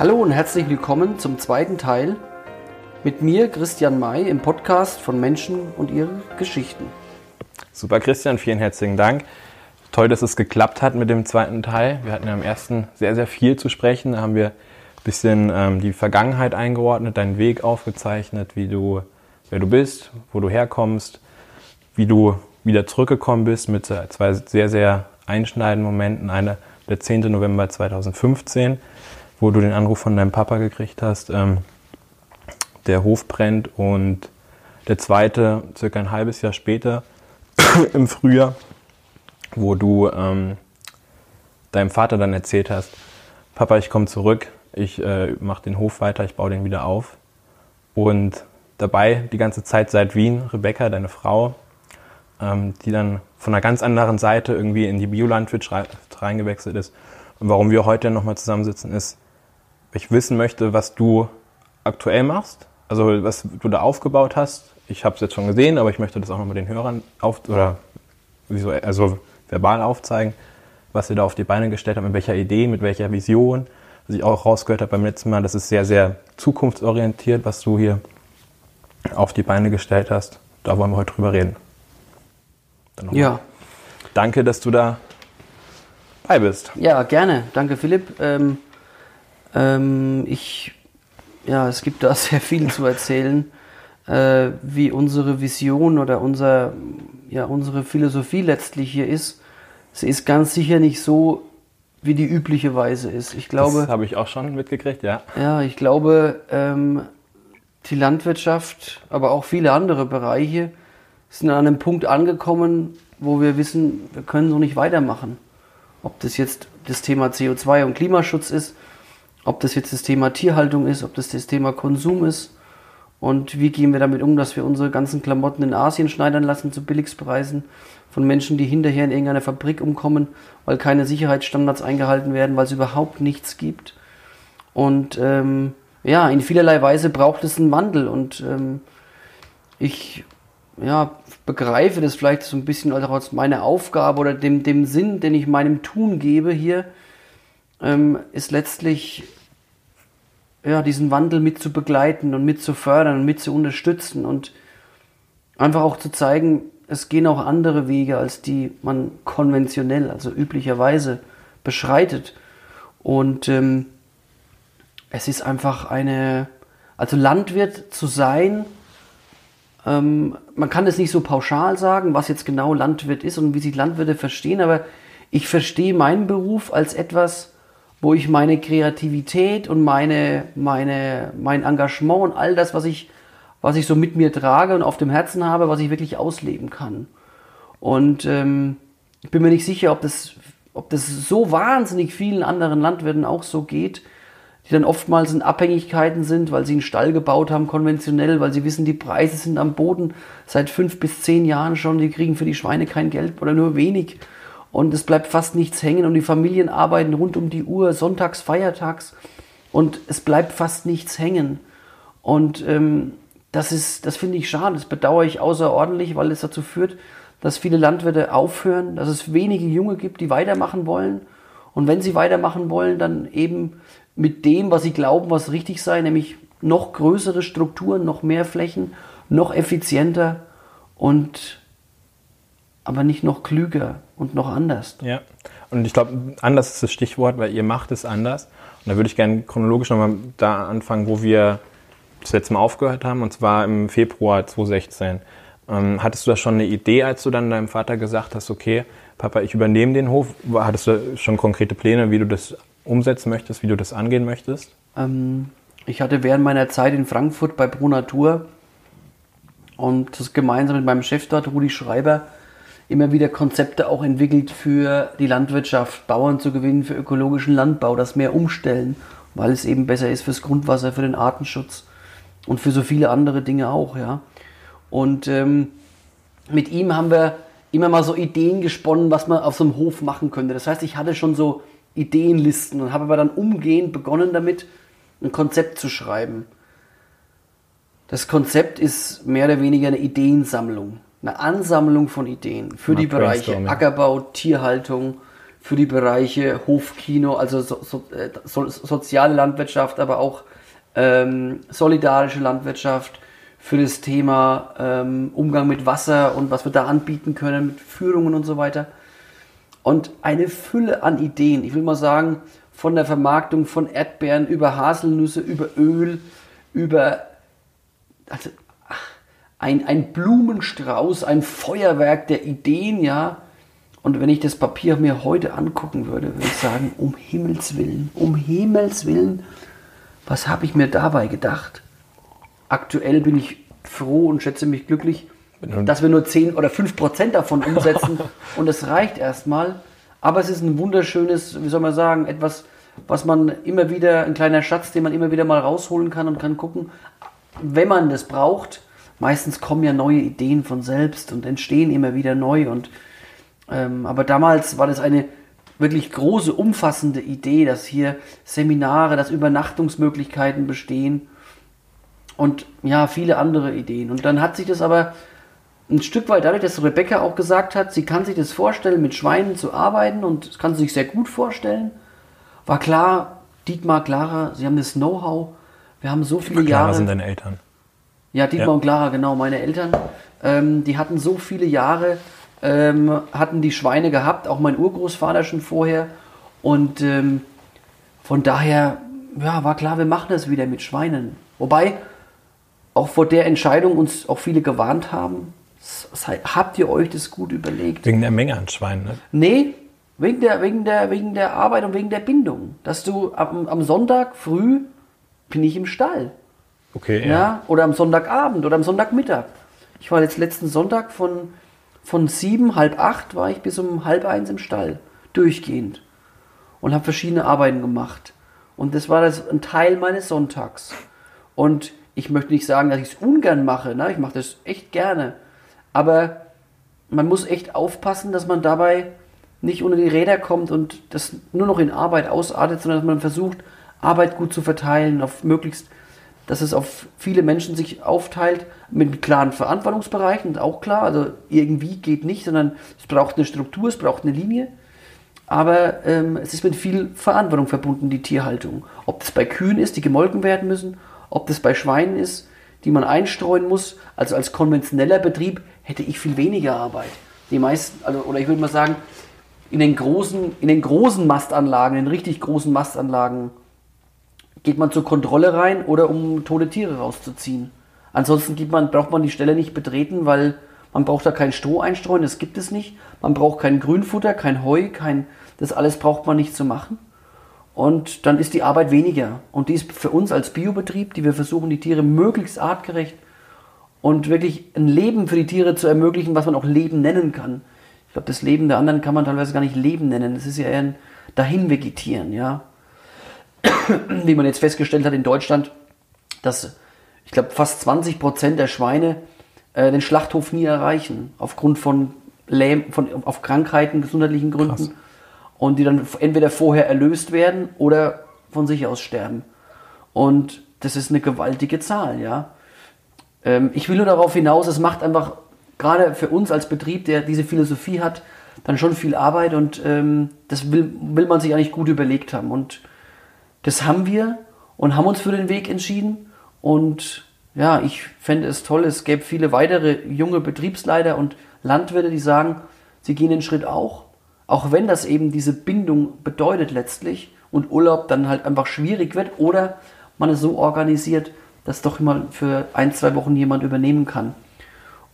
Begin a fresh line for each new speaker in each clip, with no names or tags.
Hallo und herzlich willkommen zum zweiten Teil mit mir, Christian May, im Podcast von Menschen und ihre Geschichten.
Super, Christian, vielen herzlichen Dank. Toll, dass es geklappt hat mit dem zweiten Teil. Wir hatten ja im ersten sehr, sehr viel zu sprechen. Da haben wir ein bisschen ähm, die Vergangenheit eingeordnet, deinen Weg aufgezeichnet, wie du, wer du bist, wo du herkommst, wie du wieder zurückgekommen bist mit zwei sehr, sehr einschneidenden Momenten. Einer der 10. November 2015, wo du den Anruf von deinem Papa gekriegt hast, ähm, der Hof brennt und der zweite circa ein halbes Jahr später im Frühjahr, wo du ähm, deinem Vater dann erzählt hast, Papa, ich komme zurück, ich äh, mache den Hof weiter, ich baue den wieder auf. Und dabei die ganze Zeit seit Wien, Rebecca, deine Frau, ähm, die dann von einer ganz anderen Seite irgendwie in die Biolandwirtschaft reingewechselt ist. Und warum wir heute nochmal zusammensitzen, ist, ich wissen möchte, was du aktuell machst, also was du da aufgebaut hast. Ich habe es jetzt schon gesehen, aber ich möchte das auch nochmal den Hörern auf oder also verbal aufzeigen, was ihr da auf die Beine gestellt habt, mit welcher Idee, mit welcher Vision. Was ich auch rausgehört habe beim letzten Mal, das ist sehr, sehr zukunftsorientiert, was du hier auf die Beine gestellt hast. Da wollen wir heute drüber reden.
ja.
Danke, dass du da bei bist.
Ja, gerne. Danke, Philipp. Ähm, ähm, ich, ja, es gibt da sehr viel zu erzählen, äh, wie unsere Vision oder unser, ja, unsere Philosophie letztlich hier ist. Sie ist ganz sicher nicht so, wie die übliche Weise ist. Ich glaube,
das habe ich auch schon mitgekriegt, ja.
Ja, ich glaube, ähm, die Landwirtschaft, aber auch viele andere Bereiche sind an einem Punkt angekommen, wo wir wissen, wir können so nicht weitermachen. Ob das jetzt das Thema CO2 und Klimaschutz ist, ob das jetzt das Thema Tierhaltung ist, ob das das Thema Konsum ist und wie gehen wir damit um, dass wir unsere ganzen Klamotten in Asien schneidern lassen zu Billigspreisen von Menschen, die hinterher in irgendeiner Fabrik umkommen, weil keine Sicherheitsstandards eingehalten werden, weil es überhaupt nichts gibt. Und ähm, ja, in vielerlei Weise braucht es einen Wandel und ähm, ich ja, begreife das vielleicht so ein bisschen als meine Aufgabe oder dem, dem Sinn, den ich meinem Tun gebe hier, ähm, ist letztlich ja, diesen Wandel mit zu begleiten und mit zu fördern und mit zu unterstützen und einfach auch zu zeigen, es gehen auch andere Wege, als die man konventionell, also üblicherweise beschreitet. Und ähm, es ist einfach eine, also Landwirt zu sein, ähm, man kann es nicht so pauschal sagen, was jetzt genau Landwirt ist und wie sich Landwirte verstehen, aber ich verstehe meinen Beruf als etwas, wo ich meine Kreativität und meine, meine, mein Engagement und all das, was ich, was ich so mit mir trage und auf dem Herzen habe, was ich wirklich ausleben kann. Und ähm, ich bin mir nicht sicher, ob das, ob das so wahnsinnig vielen anderen Landwirten auch so geht, die dann oftmals in Abhängigkeiten sind, weil sie einen Stall gebaut haben, konventionell, weil sie wissen, die Preise sind am Boden seit fünf bis zehn Jahren schon, die kriegen für die Schweine kein Geld oder nur wenig und es bleibt fast nichts hängen und die Familien arbeiten rund um die Uhr, sonntags, feiertags und es bleibt fast nichts hängen. Und ähm, das ist, das finde ich schade, das bedauere ich außerordentlich, weil es dazu führt, dass viele Landwirte aufhören, dass es wenige Junge gibt, die weitermachen wollen. Und wenn sie weitermachen wollen, dann eben mit dem, was sie glauben, was richtig sei, nämlich noch größere Strukturen, noch mehr Flächen, noch effizienter und aber nicht noch klüger und noch anders.
Ja, und ich glaube, anders ist das Stichwort, weil ihr macht es anders. Und da würde ich gerne chronologisch nochmal da anfangen, wo wir das letzte Mal aufgehört haben, und zwar im Februar 2016. Ähm, hattest du da schon eine Idee, als du dann deinem Vater gesagt hast, okay, Papa, ich übernehme den Hof? Hattest du schon konkrete Pläne, wie du das umsetzen möchtest, wie du das angehen möchtest?
Ähm, ich hatte während meiner Zeit in Frankfurt bei Pro Natur und das gemeinsam mit meinem Chef dort, Rudi Schreiber, immer wieder Konzepte auch entwickelt für die Landwirtschaft, Bauern zu gewinnen für ökologischen Landbau, das mehr umstellen, weil es eben besser ist fürs Grundwasser, für den Artenschutz und für so viele andere Dinge auch, ja. Und ähm, mit ihm haben wir immer mal so Ideen gesponnen, was man auf so einem Hof machen könnte. Das heißt, ich hatte schon so Ideenlisten und habe aber dann umgehend begonnen damit, ein Konzept zu schreiben. Das Konzept ist mehr oder weniger eine Ideensammlung eine Ansammlung von Ideen für Mal die Bereiche Ackerbau, Tierhaltung, für die Bereiche Hofkino, also so, so, äh, so, soziale Landwirtschaft, aber auch ähm, solidarische Landwirtschaft, für das Thema ähm, Umgang mit Wasser und was wir da anbieten können, mit Führungen und so weiter. Und eine Fülle an Ideen. Ich will mal sagen, von der Vermarktung von Erdbeeren über Haselnüsse, über Öl, über also, ein, ein Blumenstrauß, ein Feuerwerk der Ideen, ja. Und wenn ich das Papier mir heute angucken würde, würde ich sagen, um Himmels Willen, um Himmels Willen, was habe ich mir dabei gedacht? Aktuell bin ich froh und schätze mich glücklich, dass wir nur 10 oder 5 Prozent davon umsetzen und es reicht erstmal. Aber es ist ein wunderschönes, wie soll man sagen, etwas, was man immer wieder, ein kleiner Schatz, den man immer wieder mal rausholen kann und kann gucken, wenn man das braucht. Meistens kommen ja neue Ideen von selbst und entstehen immer wieder neu und ähm, aber damals war das eine wirklich große, umfassende Idee, dass hier Seminare, dass Übernachtungsmöglichkeiten bestehen und ja, viele andere Ideen. Und dann hat sich das aber ein Stück weit dadurch, dass Rebecca auch gesagt hat, sie kann sich das vorstellen, mit Schweinen zu arbeiten und das kann sie sich sehr gut vorstellen, war klar, Dietmar, Clara, sie haben das Know-how, wir haben so viele
Clara
Jahre.
sind deine Eltern.
Ja, Dietmar
Ja.
und Clara, genau, meine Eltern. Ähm, die hatten so viele Jahre, ähm, hatten die Schweine gehabt, auch mein Urgroßvater schon vorher. Und ähm, von daher, ja, war klar, wir machen das wieder mit Schweinen. Wobei auch vor der Entscheidung uns auch viele gewarnt haben. Habt ihr euch das gut überlegt?
Wegen der Menge an Schweinen. Ne?
Nee, wegen der, wegen der, wegen der Arbeit und wegen der Bindung. Dass du am, am Sonntag früh bin ich im Stall.
Okay,
Ja. oder am Sonntagabend oder am Sonntagmittag. Ich war jetzt letzten Sonntag von, von sieben, halb acht war ich bis um halb eins im Stall. Durchgehend. Und habe verschiedene Arbeiten gemacht. Und das war das ein Teil meines Sonntags. Und ich möchte nicht sagen, dass ich es ungern mache. Ne? Ich mache das echt gerne. Aber man muss echt aufpassen, dass man dabei nicht unter die Räder kommt und das nur noch in Arbeit ausartet, sondern dass man versucht, Arbeit gut zu verteilen, auf möglichst, dass es auf viele Menschen sich aufteilt, mit klaren Verantwortungsbereichen, auch klar, also irgendwie geht nicht, sondern es braucht eine Struktur, es braucht eine Linie. Aber ähm, es ist mit viel Verantwortung verbunden, die Tierhaltung. Ob das bei Kühen ist, die gemolken werden müssen, ob das bei Schweinen ist, die man einstreuen muss. Also als konventioneller Betrieb hätte ich viel weniger Arbeit. Die meisten, also, oder ich würde mal sagen, in den großen, in den großen Mastanlagen, in den richtig großen Mastanlagen, geht man zur Kontrolle rein oder um tote Tiere rauszuziehen. Ansonsten man, braucht man die Stelle nicht betreten, weil man braucht da kein Stroh einstreuen, das gibt es nicht. Man braucht kein Grünfutter, kein Heu, kein, das alles braucht man nicht zu machen. Und dann ist die Arbeit weniger. Und die ist für uns als Biobetrieb, die wir versuchen, die Tiere möglichst artgerecht und wirklich ein Leben für die Tiere zu ermöglichen, was man auch Leben nennen kann. Ich glaube, das Leben der anderen kann man teilweise gar nicht Leben nennen. Das ist ja eher ein Dahinvegetieren, ja. Wie man jetzt festgestellt hat in Deutschland, dass ich glaube fast 20 Prozent der Schweine äh, den Schlachthof nie erreichen, aufgrund von, Lähm, von auf Krankheiten, gesundheitlichen Gründen.
Krass.
Und die dann entweder vorher erlöst werden oder von sich aus sterben. Und das ist eine gewaltige Zahl, ja. Ähm, ich will nur darauf hinaus, es macht einfach gerade für uns als Betrieb, der diese Philosophie hat, dann schon viel Arbeit und ähm, das will, will man sich eigentlich gut überlegt haben. Und das haben wir und haben uns für den Weg entschieden. Und ja, ich fände es toll, es gäbe viele weitere junge Betriebsleiter und Landwirte, die sagen, sie gehen den Schritt auch. Auch wenn das eben diese Bindung bedeutet letztlich und Urlaub dann halt einfach schwierig wird oder man es so organisiert, dass doch immer für ein, zwei Wochen jemand übernehmen kann.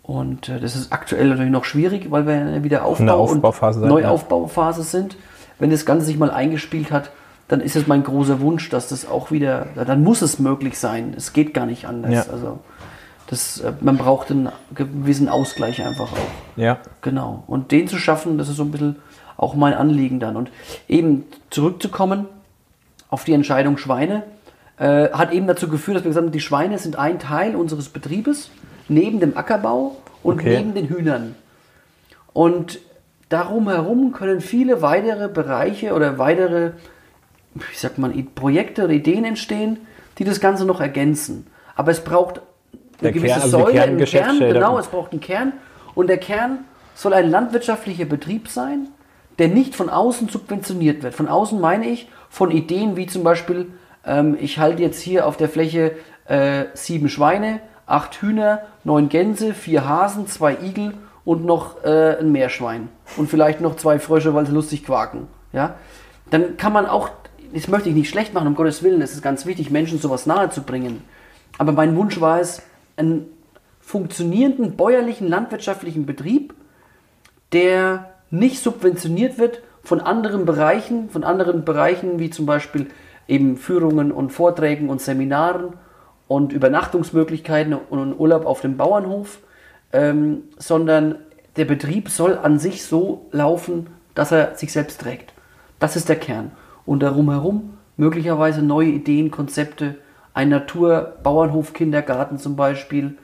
Und äh, das ist aktuell natürlich noch schwierig, weil wir wieder
In der
Aufbau
Aufbauphase
und Neuaufbauphase sind. Wenn das Ganze sich mal eingespielt hat, dann ist es mein großer Wunsch, dass das auch wieder, dann muss es möglich sein. Es geht gar nicht anders.
Ja.
Also das, äh, man braucht einen gewissen Ausgleich einfach auch.
Ja.
Genau. Und den zu schaffen, das ist so ein bisschen auch mein Anliegen dann. Und eben zurückzukommen auf die Entscheidung Schweine, äh, hat eben dazu geführt, dass wir gesagt haben, die Schweine sind ein Teil unseres Betriebes, neben dem Ackerbau und
Okay.
neben den Hühnern. Und darum herum können viele weitere Bereiche oder weitere, ich sag mal, Projekte oder Ideen entstehen, die das Ganze noch ergänzen. Aber es braucht
Der
eine gewisse
Kern- also
Säule, einen Kern, genau, es braucht einen Kern. Und der Kern soll ein landwirtschaftlicher Betrieb sein, der nicht von außen subventioniert wird. Von außen meine ich von Ideen wie zum Beispiel, ähm, ich halte jetzt hier auf der Fläche äh, sieben Schweine, acht Hühner, neun Gänse, vier Hasen, zwei Igel und noch äh, ein Meerschwein. Und vielleicht noch zwei Frösche, weil sie lustig quaken. Ja? Dann kann man auch, das möchte ich nicht schlecht machen, um Gottes Willen, es ist ganz wichtig, Menschen sowas nahe zu bringen. Aber mein Wunsch war es, einen funktionierenden bäuerlichen landwirtschaftlichen Betrieb, der nicht subventioniert wird von anderen Bereichen, von anderen Bereichen wie zum Beispiel eben Führungen und Vorträgen und Seminaren und Übernachtungsmöglichkeiten und Urlaub auf dem Bauernhof, ähm, sondern der Betrieb soll an sich so laufen, dass er sich selbst trägt. Das ist der Kern. Und darum herum möglicherweise neue Ideen, Konzepte, ein Natur-Bauernhof-Kindergarten zum Beispiel.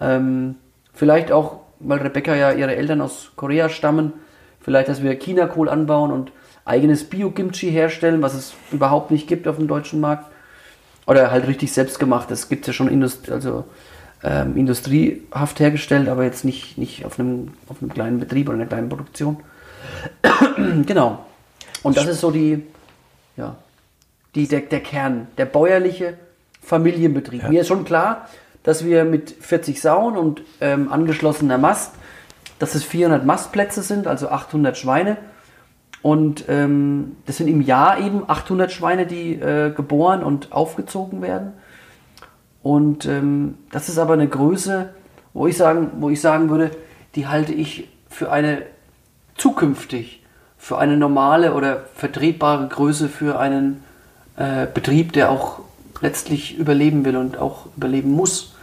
Ähm, vielleicht auch, weil Rebecca ja ihre Eltern aus Korea stammen, vielleicht, dass wir Chinakohl anbauen und eigenes Bio-Kimchi herstellen, was es überhaupt nicht gibt auf dem deutschen Markt. Oder halt richtig selbstgemacht. Das gibt es ja schon Indust also, ähm, industriehaft hergestellt, aber jetzt nicht, nicht auf, einem, auf einem kleinen Betrieb oder einer kleinen Produktion. genau. Und das ist so die, ja, die, der, der Kern, der bäuerliche Familienbetrieb. Ja. Mir ist schon klar, dass wir mit 40 Sauen und ähm, angeschlossener Mast, dass es 400 Mastplätze sind, also 800 Schweine. Und ähm, das sind im Jahr eben 800 Schweine, die äh, geboren und aufgezogen werden. Und ähm, das ist aber eine Größe, wo ich, sagen, wo ich sagen würde, die halte ich für eine zukünftig, für eine normale oder vertretbare Größe für einen äh, Betrieb, der auch letztlich überleben will und auch überleben muss.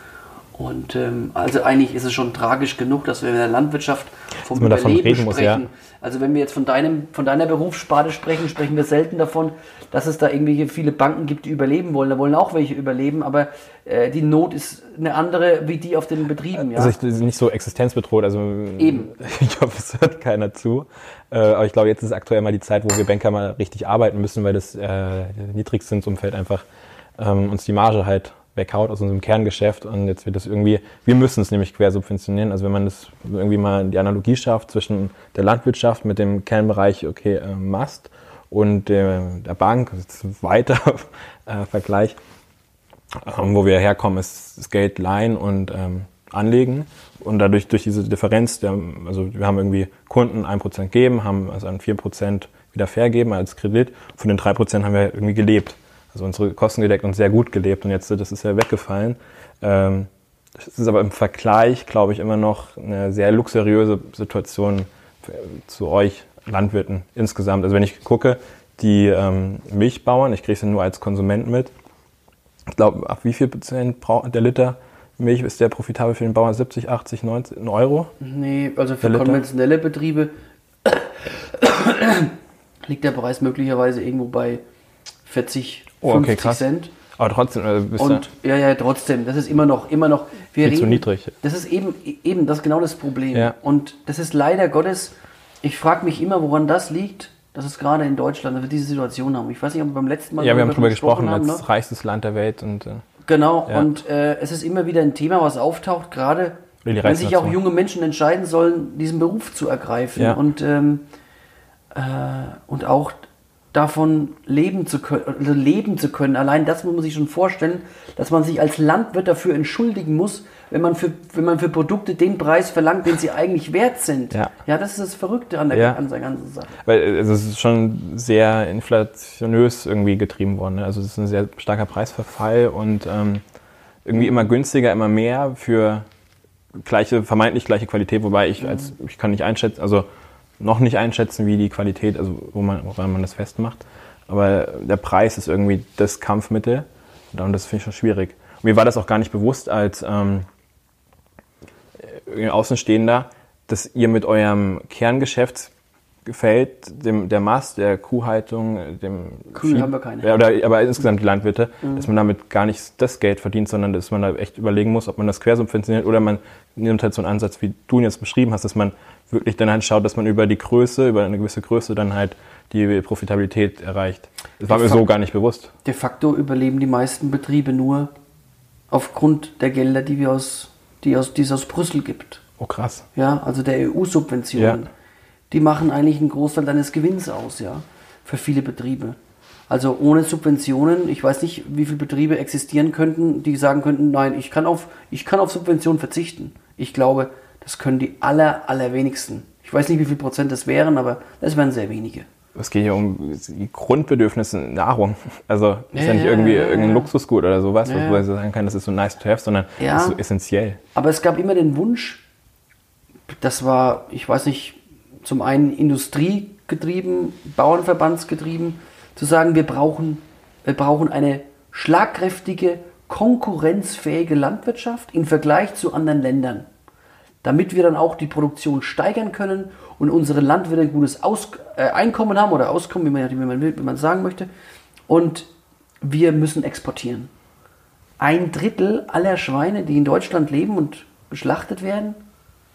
Und ähm, also eigentlich ist es schon tragisch genug, dass wir in der Landwirtschaft vom Überleben sprechen. Muss, ja. Also wenn wir jetzt von, deinem, von deiner Berufssparte sprechen, sprechen wir selten davon, dass es da irgendwelche viele Banken gibt, die überleben wollen. Da wollen auch welche überleben, aber äh, die Not ist eine andere wie die auf den Betrieben. Ja?
Also ich nicht so existenzbedroht. Also Eben. ich hoffe, es hört keiner zu. Äh, aber ich glaube, jetzt ist aktuell mal die Zeit, wo wir Banker mal richtig arbeiten müssen, weil das äh, Niedrigzinsumfeld einfach ähm, uns die Marge halt weghaut aus unserem Kerngeschäft und jetzt wird das irgendwie, wir müssen es nämlich quersubventionieren. Also wenn man das irgendwie mal die Analogie schafft zwischen der Landwirtschaft mit dem Kernbereich, okay, äh, Mast und der, der Bank, weiter äh, Vergleich, ähm, wo wir herkommen, ist das Geld leihen und ähm, anlegen. Und dadurch durch diese Differenz, der, also wir haben irgendwie Kunden 1% geben, haben also an 4% wieder vergeben als Kredit, von den 3% haben wir irgendwie gelebt also unsere Kosten gedeckt und sehr gut gelebt und jetzt das ist ja weggefallen. Ähm, das ist aber im Vergleich, glaube ich, immer noch eine sehr luxuriöse Situation zu euch Landwirten insgesamt. Also wenn ich gucke, die ähm, Milchbauern, ich kriege es ja nur als Konsument mit, ich glaube, ab wie viel Prozent der Liter Milch ist der profitabel für den Bauern? 70, 80, 90 Euro?
Nee, also für konventionelle Betriebe liegt der Preis möglicherweise irgendwo bei 40 oh, okay, 50 krass. Cent.
Aber trotzdem, äh,
bist und ja, ja, trotzdem, das ist immer noch, immer noch.
Wir reden, zu niedrig.
Das ist eben, eben, das ist genau das Problem. Ja. Und das ist leider Gottes. Ich frage mich immer, woran das liegt, dass es gerade in Deutschland, dass wir diese Situation haben. Ich weiß nicht, ob wir beim letzten Mal
ja, wir haben darüber gesprochen, haben, als ne? reichstes Land der Welt und äh,
genau. Ja. Und äh, es ist immer wieder ein Thema, was auftaucht, gerade wenn sich auch junge Menschen entscheiden sollen, diesen Beruf zu ergreifen ja. und ähm, äh, und auch davon leben zu können, also leben zu können. Allein das muss man sich schon vorstellen, dass man sich als Landwirt dafür entschuldigen muss, wenn man für, wenn man für Produkte den Preis verlangt, den sie eigentlich wert sind. Ja, ja das ist das Verrückte an der, ja. an der ganzen Sache.
Weil also es ist schon sehr inflationös irgendwie getrieben worden. Ne? Also es ist ein sehr starker Preisverfall und ähm, irgendwie immer günstiger, immer mehr für gleiche, vermeintlich gleiche Qualität, wobei ich als ich kann nicht einschätzen, also noch nicht einschätzen, wie die Qualität, also wo man, woran man das festmacht. Aber der Preis ist irgendwie das Kampfmittel. Und das finde ich schon schwierig. Und mir war das auch gar nicht bewusst als ähm, Außenstehender, dass ihr mit eurem Kerngeschäft gefällt, dem, der Mast, der Kuhhaltung, dem
Kühe haben wir keine.
Ja, oder, aber insgesamt die Landwirte, mhm. dass man damit gar nicht das Geld verdient, sondern dass man da echt überlegen muss, ob man das quersubventioniert oder man nimmt halt so einen Ansatz, wie du ihn jetzt beschrieben hast, dass man wirklich dann halt schaut, dass man über die Größe, über eine gewisse Größe dann halt die Profitabilität erreicht. Das war mir so gar nicht bewusst.
De facto überleben die meisten Betriebe nur aufgrund der Gelder, die wir aus, die aus, die es aus Brüssel gibt.
Oh krass.
Ja, also der EU-Subventionen. Ja. Die machen eigentlich einen Großteil deines Gewinns aus, ja, für viele Betriebe. Also ohne Subventionen, ich weiß nicht, wie viele Betriebe existieren könnten, die sagen könnten, nein, ich kann auf, ich kann auf Subventionen verzichten. Ich glaube, das können die aller, allerwenigsten. Ich weiß nicht, wie viel Prozent das wären, aber das wären sehr wenige.
Es geht hier um die Grundbedürfnisse Nahrung. Also ist ja,
Ja,
nicht
ja,
irgendwie
ja, ja,
irgendein
ja.
Luxusgut oder sowas,
Ja,
wo
ja.
man sagen kann, das ist so nice to have, sondern
Ja.
das ist so essentiell.
Aber es gab immer den Wunsch, das war, ich weiß nicht, zum einen industriegetrieben, Bauernverbandsgetrieben, zu sagen, wir brauchen, wir brauchen eine schlagkräftige, konkurrenzfähige Landwirtschaft im Vergleich zu anderen Ländern, damit wir dann auch die Produktion steigern können und unsere Landwirte ein gutes Aus äh, Einkommen haben oder Auskommen, wie man, wie, man, wie man sagen möchte. Und wir müssen exportieren. Ein Drittel aller Schweine, die in Deutschland leben und geschlachtet werden,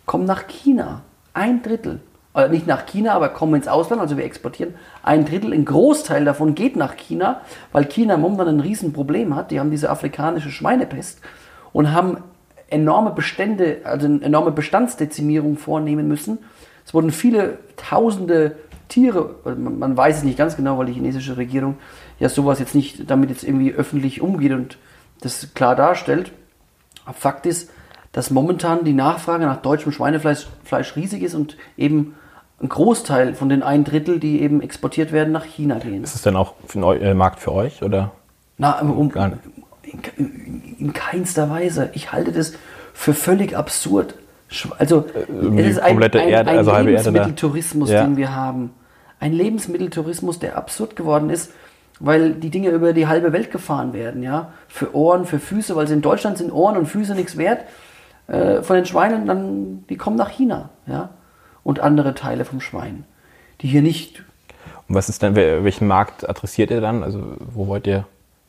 kommen nach China. Ein Drittel. Oder nicht nach China, aber kommen ins Ausland, also wir exportieren ein Drittel. Ein Großteil davon geht nach China, weil China momentan ein Riesenproblem hat. Die haben diese afrikanische Schweinepest und haben enorme Bestände, also eine enorme Bestandsdezimierung vornehmen müssen. Es wurden viele tausende Tiere, man man weiß es nicht ganz genau, weil die chinesische Regierung ja sowas jetzt nicht damit jetzt irgendwie öffentlich umgeht und das klar darstellt. Fakt ist, dass momentan die Nachfrage nach deutschem Schweinefleisch Fleisch riesig ist und eben ein Großteil von den ein Drittel, die eben exportiert werden, nach China gehen.
Ist es dann auch ein äh, Markt für euch oder?
Na, um,
Gar nicht.
in, in, in keinster Weise. Ich halte das für völlig absurd. Also,
irgendwie
es ist ein, ein,
Erde-
ein
also.
Lebensmitteltourismus,
Ja.
den wir haben. Ein Lebensmitteltourismus, der absurd geworden ist, weil die Dinge über die halbe Welt gefahren werden, ja. Für Ohren, für Füße, weil sie in Deutschland sind Ohren und Füße nichts wert. Äh, von den Schweinen, dann, die kommen nach China, ja. Und andere Teile vom Schwein, die hier nicht
Und was ist dann, wel- welchen Markt adressiert ihr dann? Also wo wollt ihr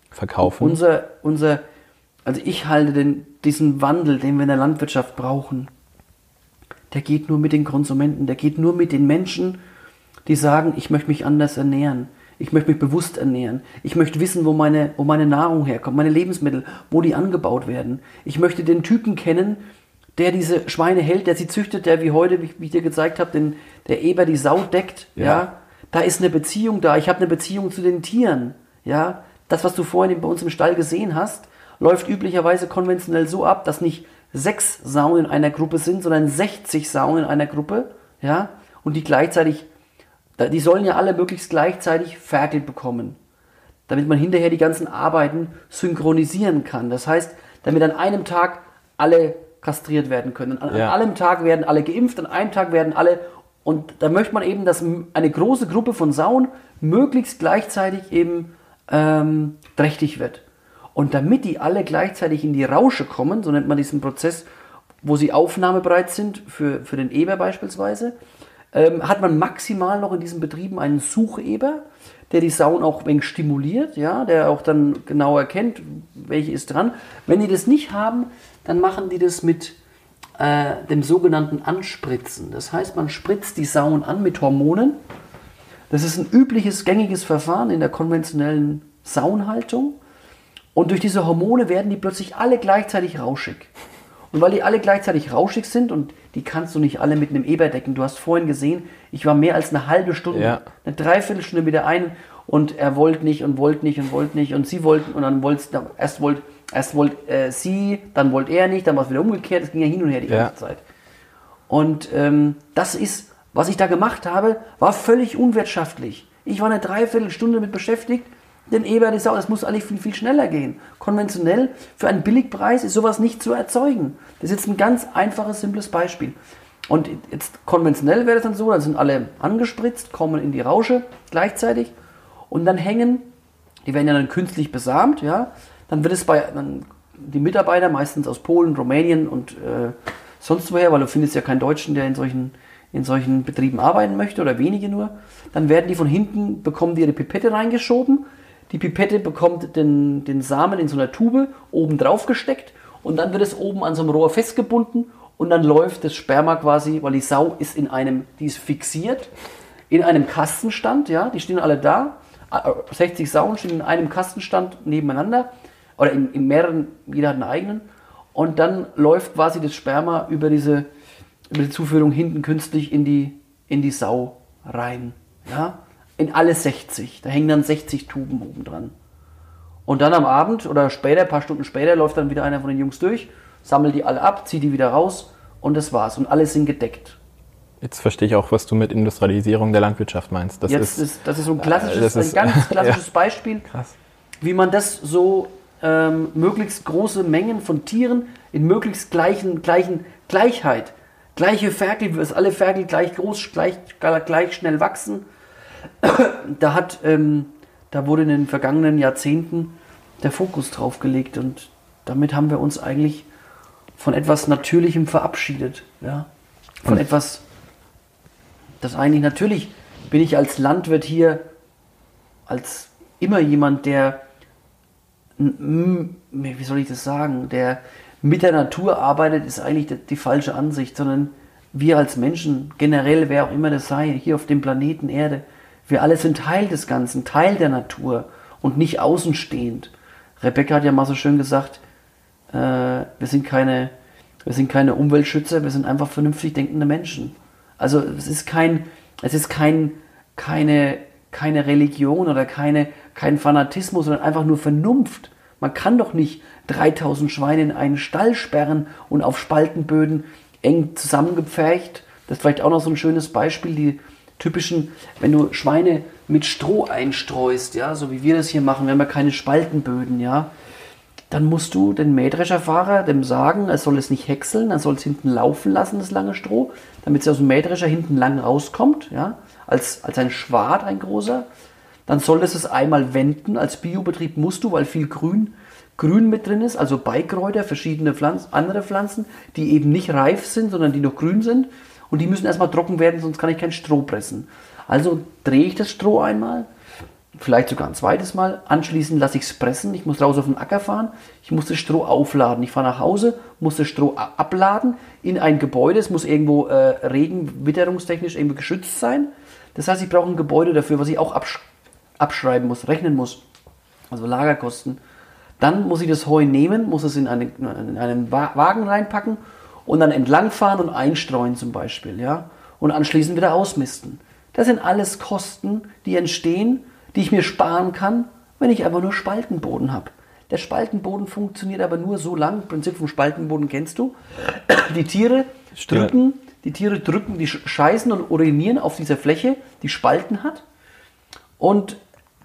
verkaufen?
Unser, unser, also ich halte den, diesen Wandel, den wir in der Landwirtschaft brauchen, der geht nur mit den Konsumenten, der geht nur mit den Menschen, die sagen, ich möchte mich anders ernähren, ich möchte mich bewusst ernähren, ich möchte wissen, wo meine, wo meine Nahrung herkommt, meine Lebensmittel, wo die angebaut werden. Ich möchte den Typen kennen, der diese Schweine hält, der sie züchtet, der wie heute, wie, ich dir gezeigt habe, den, der Eber die Sau deckt, ja.
Ja.
Da ist eine Beziehung da. Ich habe eine Beziehung zu den Tieren. Ja, das, was du vorhin bei uns im Stall gesehen hast, läuft üblicherweise konventionell so ab, dass nicht sechs Sauen in einer Gruppe sind, sondern 60 Sauen in einer Gruppe. Ja, und die gleichzeitig, die sollen ja alle möglichst gleichzeitig Ferkel bekommen, damit man hinterher die ganzen Arbeiten synchronisieren kann. Das heißt, damit an einem Tag alle kastriert werden können. An,
Ja.
an einem Tag werden alle geimpft, an einem Tag werden alle. Und da möchte man eben, dass eine große Gruppe von Sauen möglichst gleichzeitig eben ähm, trächtig wird. Und damit die alle gleichzeitig in die Rausche kommen, so nennt man diesen Prozess, wo sie aufnahmebereit sind, für, für den Eber beispielsweise, ähm, hat man maximal noch in diesen Betrieben einen Sucheber, der die Sauen auch ein wenig stimuliert, ja, der auch dann genau erkennt, welche ist dran. Wenn die das nicht haben, dann machen die das mit äh, dem sogenannten Anspritzen. Das heißt, man spritzt die Sauen an mit Hormonen. Das ist ein übliches, gängiges Verfahren in der konventionellen Sauenhaltung. Und durch diese Hormone werden die plötzlich alle gleichzeitig rauschig. Und weil die alle gleichzeitig rauschig sind und die kannst du nicht alle mit einem Eber decken. Du hast vorhin gesehen, ich war mehr als eine halbe Stunde,
Ja.
eine Dreiviertelstunde mit der einen und er wollte nicht und wollte nicht und wollte nicht und sie wollten und dann wollte erst wollte erst wollte äh, sie, dann wollte er nicht, dann war es wieder umgekehrt. Es ging ja hin und her die
Ja.
ganze Zeit. Und ähm, das ist, was ich da gemacht habe, war völlig unwirtschaftlich. Ich war eine Dreiviertelstunde damit beschäftigt, den Eber die Sau, das muss eigentlich viel, viel schneller gehen. Konventionell, für einen Billigpreis ist sowas nicht zu erzeugen. Das ist jetzt ein ganz einfaches, simples Beispiel. Und jetzt konventionell wäre das dann so, dann sind alle angespritzt, kommen in die Rausche gleichzeitig und dann hängen, die werden ja dann künstlich besamt, ja, dann wird es bei, dann die Mitarbeiter, meistens aus Polen, Rumänien und äh, sonst woher, weil du findest ja keinen Deutschen, der in solchen, in solchen Betrieben arbeiten möchte oder wenige nur, dann werden die von hinten, bekommen die ihre Pipette reingeschoben, die Pipette bekommt den, den Samen in so einer Tube oben drauf gesteckt und dann wird es oben an so einem Rohr festgebunden und dann läuft das Sperma quasi, weil die Sau ist in einem, die ist fixiert, in einem Kastenstand, ja, die stehen alle da, äh, 60 Sauen stehen in einem Kastenstand nebeneinander oder in, in mehreren, jeder hat einen eigenen und dann läuft quasi das Sperma über diese über die Zuführung hinten künstlich in die, in die Sau rein. Ja? In alle 60. Da hängen dann 60 Tuben oben dran. Und dann am Abend oder später, ein paar Stunden später, läuft dann wieder einer von den Jungs durch, sammelt die alle ab, zieht die wieder raus und das war's. Und alle sind gedeckt.
Jetzt verstehe ich auch, was du mit Industrialisierung der Landwirtschaft meinst.
Das Jetzt ist, ist, das ist so ein klassisches, äh, ein ganz klassisches ja. Beispiel, Krass. wie man das so ähm, möglichst große Mengen von Tieren in möglichst gleichen, gleichen Gleichheit, gleiche Ferkel, dass alle Ferkel gleich groß, gleich, gleich schnell wachsen. da hat, ähm, da wurde in den vergangenen Jahrzehnten der Fokus drauf gelegt und damit haben wir uns eigentlich von etwas Natürlichem verabschiedet, ja, von hm. etwas dass eigentlich natürlich bin ich als Landwirt hier als immer jemand, der, wie soll ich das sagen, der mit der Natur arbeitet, ist eigentlich die, falsche Ansicht, sondern wir als Menschen, generell, wer auch immer das sei, hier auf dem Planeten Erde, wir alle sind Teil des Ganzen, Teil der Natur und nicht außenstehend. Rebecca hat ja mal so schön gesagt, äh, wir, sind keine, wir sind keine Umweltschützer, wir sind einfach vernünftig denkende Menschen. Also es ist kein, es ist kein, keine, keine Religion oder keine, kein Fanatismus, sondern einfach nur Vernunft. Man kann doch nicht 3000 Schweine in einen Stall sperren und auf Spaltenböden eng zusammengepfercht. Das ist vielleicht auch noch so ein schönes Beispiel, die typischen, wenn du Schweine mit Stroh einstreust, ja, so wie wir das hier machen, wir haben ja keine Spaltenböden, ja, dann musst du den Mähdrescherfahrer dem sagen, er soll es nicht häckseln, er soll es hinten laufen lassen, das lange Stroh, damit es aus dem Mähdrescher hinten lang rauskommt, ja, als, als ein Schwad, ein großer. Dann soll es es einmal wenden, als Biobetrieb musst du, weil viel Grün, Grün mit drin ist, also Beikräuter, verschiedene Pflanzen, andere Pflanzen, die eben nicht reif sind, sondern die noch grün sind. Und die müssen erstmal trocken werden, sonst kann ich kein Stroh pressen. Also drehe ich das Stroh einmal, vielleicht sogar ein zweites Mal. Anschließend lasse ich es pressen. Ich muss raus auf den Acker fahren. Ich muss das Stroh aufladen. Ich fahre nach Hause, muss das Stroh abladen in ein Gebäude. Es muss irgendwo äh, regen, witterungstechnisch irgendwo geschützt sein. Das heißt, ich brauche ein Gebäude dafür, was ich auch absch abschreiben muss, rechnen muss. Also Lagerkosten. Dann muss ich das Heu nehmen, muss es in, eine, in einen Wagen reinpacken und dann entlangfahren und einstreuen zum Beispiel. Ja? Und anschließend wieder ausmisten. Das sind alles Kosten, die entstehen, die ich mir sparen kann, wenn ich einfach nur Spaltenboden habe. Der Spaltenboden funktioniert aber nur so lang, Prinzip vom Spaltenboden kennst du. Die Tiere drücken, die Tiere drücken, die scheißen und urinieren auf dieser Fläche, die Spalten hat. Und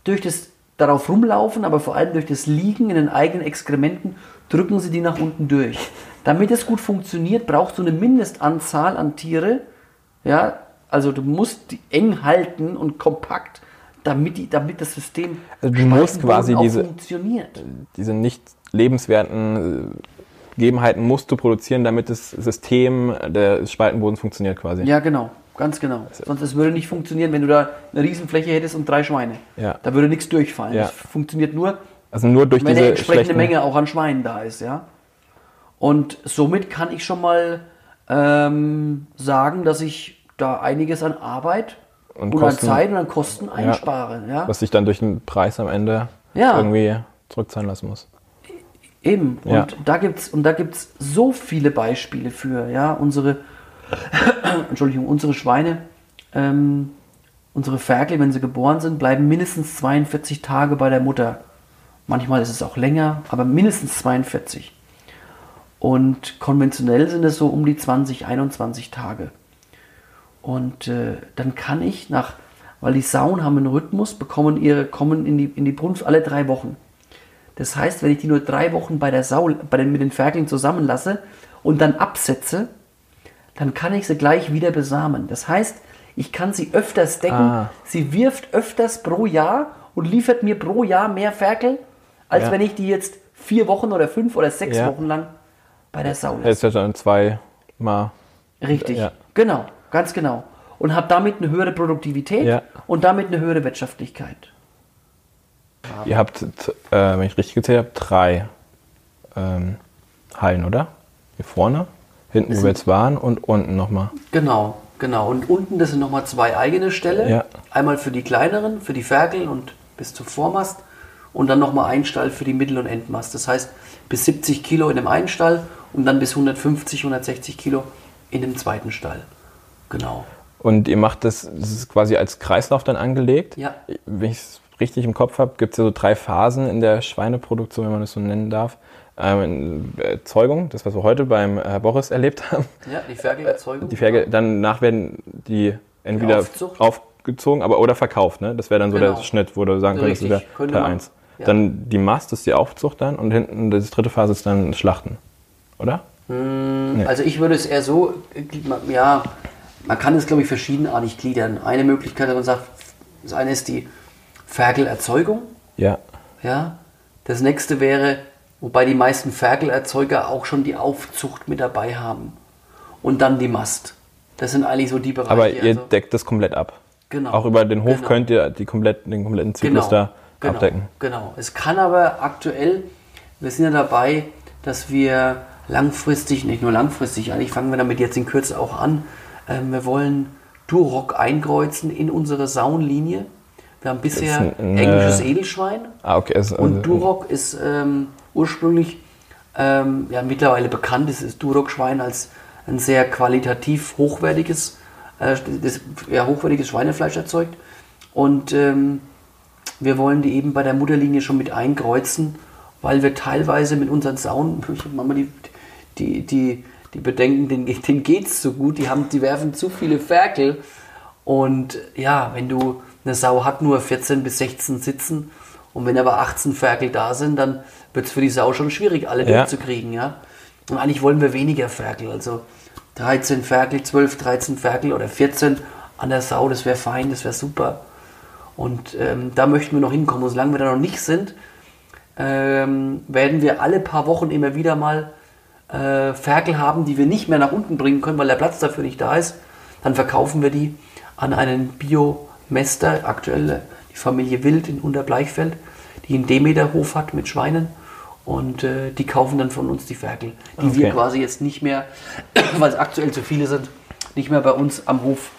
durch das darauf rumlaufen, aber vor allem durch das Liegen in den eigenen Exkrementen, drücken sie die nach unten durch. Damit es gut funktioniert, brauchst du eine Mindestanzahl an Tiere. Ja, also du musst die eng halten und kompakt damit, die, damit das System
also du musst quasi diese, funktioniert. Diese nicht lebenswerten äh, Gegebenheiten musst du produzieren, damit das System des Spaltenbodens funktioniert quasi.
Ja, genau. Ganz genau. Sonst es würde nicht funktionieren, wenn du da eine Riesenfläche hättest und drei Schweine. Ja. Da würde nichts durchfallen. Ja. Das funktioniert nur,
also nur durch
wenn diese eine entsprechende Menge auch an Schweinen da ist, ja. Und somit kann ich schon mal ähm, sagen, dass ich da einiges an Arbeit und, und Kosten, an Zeit und an Kosten einspare. Ja, ja.
Was sich dann durch den Preis am Ende ja. irgendwie zurückzahlen lassen muss.
Eben. Und ja. da gibt's und da gibt's so viele Beispiele für. Ja, unsere Entschuldigung, unsere Schweine, ähm, unsere Ferkel, wenn sie geboren sind, bleiben mindestens 42 Tage bei der Mutter. Manchmal ist es auch länger, aber mindestens 42. Und konventionell sind es so um die 20, 21 Tage. Und äh, dann kann ich nach, weil die Sauen haben einen Rhythmus, bekommen ihre, kommen in die, in die Brunft alle drei Wochen. Das heißt, wenn ich die nur drei Wochen bei der Sau, bei den, mit den Ferkeln zusammenlasse und dann absetze, dann kann ich sie gleich wieder besamen. Das heißt, ich kann sie öfters decken. Ah. Sie wirft öfters pro Jahr und liefert mir pro Jahr mehr Ferkel, als ja. wenn ich die jetzt vier Wochen oder fünf oder sechs ja. Wochen lang bei der Sau
lasse. Hättest ja dann zweimal.
Richtig, ja. genau. Ganz genau. Und habe damit eine höhere Produktivität und damit eine höhere Wirtschaftlichkeit.
Ihr habt, äh, wenn ich richtig gezählt habe, drei ähm, Hallen, oder? Hier vorne, hinten, wo wir jetzt waren und unten nochmal.
Genau, genau. Und unten, das sind nochmal zwei eigene Ställe. Ja. Einmal für die kleineren, für die Ferkel und bis zum Vormast. Und dann nochmal ein Stall für die Mittel- und Endmast. Das heißt, bis 70 Kilo in dem einen Stall und dann bis 150, 160 Kilo in dem zweiten Stall. Genau.
Und ihr macht das, das ist quasi als Kreislauf dann angelegt.
Ja.
Wenn ich es richtig im Kopf habe, gibt es ja so drei Phasen in der Schweineproduktion, wenn man das so nennen darf. Ähm, Erzeugung, das was wir heute beim Herr Boris erlebt haben.
Ja, die Ferkelerzeugung.
Die Ferkel, danach werden die entweder
Aufzucht.
aufgezogen, aber oder verkauft. Ne? Das wäre dann so
Genau.
der Schnitt, wo du sagen könntest, das wäre Teil
man.
1.
Ja.
Dann die Mast ist die Aufzucht dann und hinten die dritte Phase ist dann Schlachten. Oder?
Also ich würde es eher so, äh, ja, man kann es glaube ich verschiedenartig gliedern. Eine Möglichkeit, wenn man sagt, das eine ist die Ferkelerzeugung,
Ja.
ja. Das nächste wäre, wobei die meisten Ferkelerzeuger auch schon die Aufzucht mit dabei haben. Und dann die Mast. Das sind eigentlich so die Bereiche.
Aber ihr
also-
deckt das komplett ab.
Genau.
Auch über den Hof
Genau.
könnt ihr die kompletten, den kompletten Zyklus da
genau,
abdecken.
Genau. Es kann aber aktuell, wir sind ja dabei, dass wir langfristig, nicht nur langfristig, eigentlich fangen wir damit jetzt in Kürze auch an, ähm, wir wollen Duroc einkreuzen in unsere Saunlinie. Wir haben bisher
Das ist ein-
englisches
eine-
Edelschwein
Ah, okay. Also,
und Duroc ist ähm, ursprünglich ähm, ja, mittlerweile bekannt. Es ist Duroc-Schwein als ein sehr qualitativ hochwertiges, äh, das, ja, hochwertiges Schweinefleisch erzeugt. Und ähm, wir wollen die eben bei der Mutterlinie schon mit einkreuzen, weil wir teilweise mit unseren Saunen, ich habe manchmal die, die, die, die Bedenken, denen, denen geht es so gut, die, haben, die werfen zu viele Ferkel. Und ja, wenn du eine Sau hat nur 14 bis 16 Sitzen und wenn aber 18 Ferkel da sind, dann wird es für die Sau schon schwierig, alle
Ja.
durchzukriegen. Ja? Und eigentlich wollen wir weniger Ferkel, also 13 Ferkel, 12, 13 Ferkel oder 14 an der Sau, das wäre fein, das wäre super. Und ähm, da möchten wir noch hinkommen. Und solange wir da noch nicht sind, ähm, werden wir alle paar Wochen immer wieder mal äh, Ferkel haben, die wir nicht mehr nach unten bringen können, weil der Platz dafür nicht da ist. Dann verkaufen wir die an einen Biomester, aktuell die Familie Wild in Unterbleichfeld, die einen Demeterhof hat mit Schweinen. Und äh, die kaufen dann von uns die Ferkel, die wir
Okay.
quasi jetzt nicht mehr, weil es aktuell zu viele sind, nicht mehr bei uns am Hof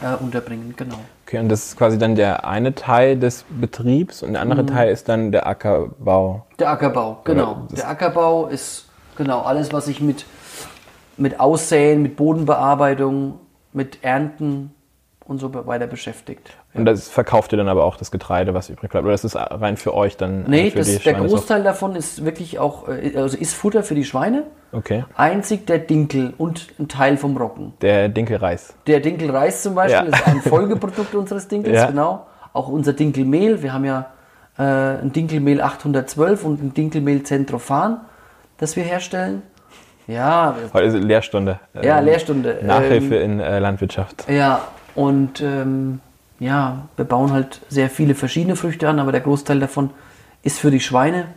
äh, unterbringen. Genau.
Okay, und das ist quasi dann der eine Teil des Betriebs und der andere Teil ist dann der Ackerbau.
Der Ackerbau, genau. Der Ackerbau ist genau alles, was sich mit, mit Aussäen, mit Bodenbearbeitung, mit Ernten und so weiter beschäftigt.
Und das verkauft ihr dann aber auch das Getreide, was übrig bleibt. Oder das ist rein für euch dann?
Nee,
äh, für
das, der? Großteil davon ist wirklich auch, äh, also ist Futter für die Schweine.
Okay.
Einzig der Dinkel und ein Teil vom Roggen.
Der Dinkelreis.
Der Dinkelreis zum Beispiel
Ja.
ist ein Folgeprodukt unseres Dinkels,
Ja.
genau. Auch unser Dinkelmehl. Wir haben ja äh, ein Dinkelmehl 812 und ein Dinkelmehl Centrofan, das wir herstellen. Ja,
Heute ist Lehrstunde.
Ja,
Ähm,
Lehrstunde.
Nachhilfe
Ähm,
in äh, Landwirtschaft.
ja, und ähm, ja, wir bauen halt sehr viele verschiedene Früchte an, aber der Großteil davon ist für die Schweine.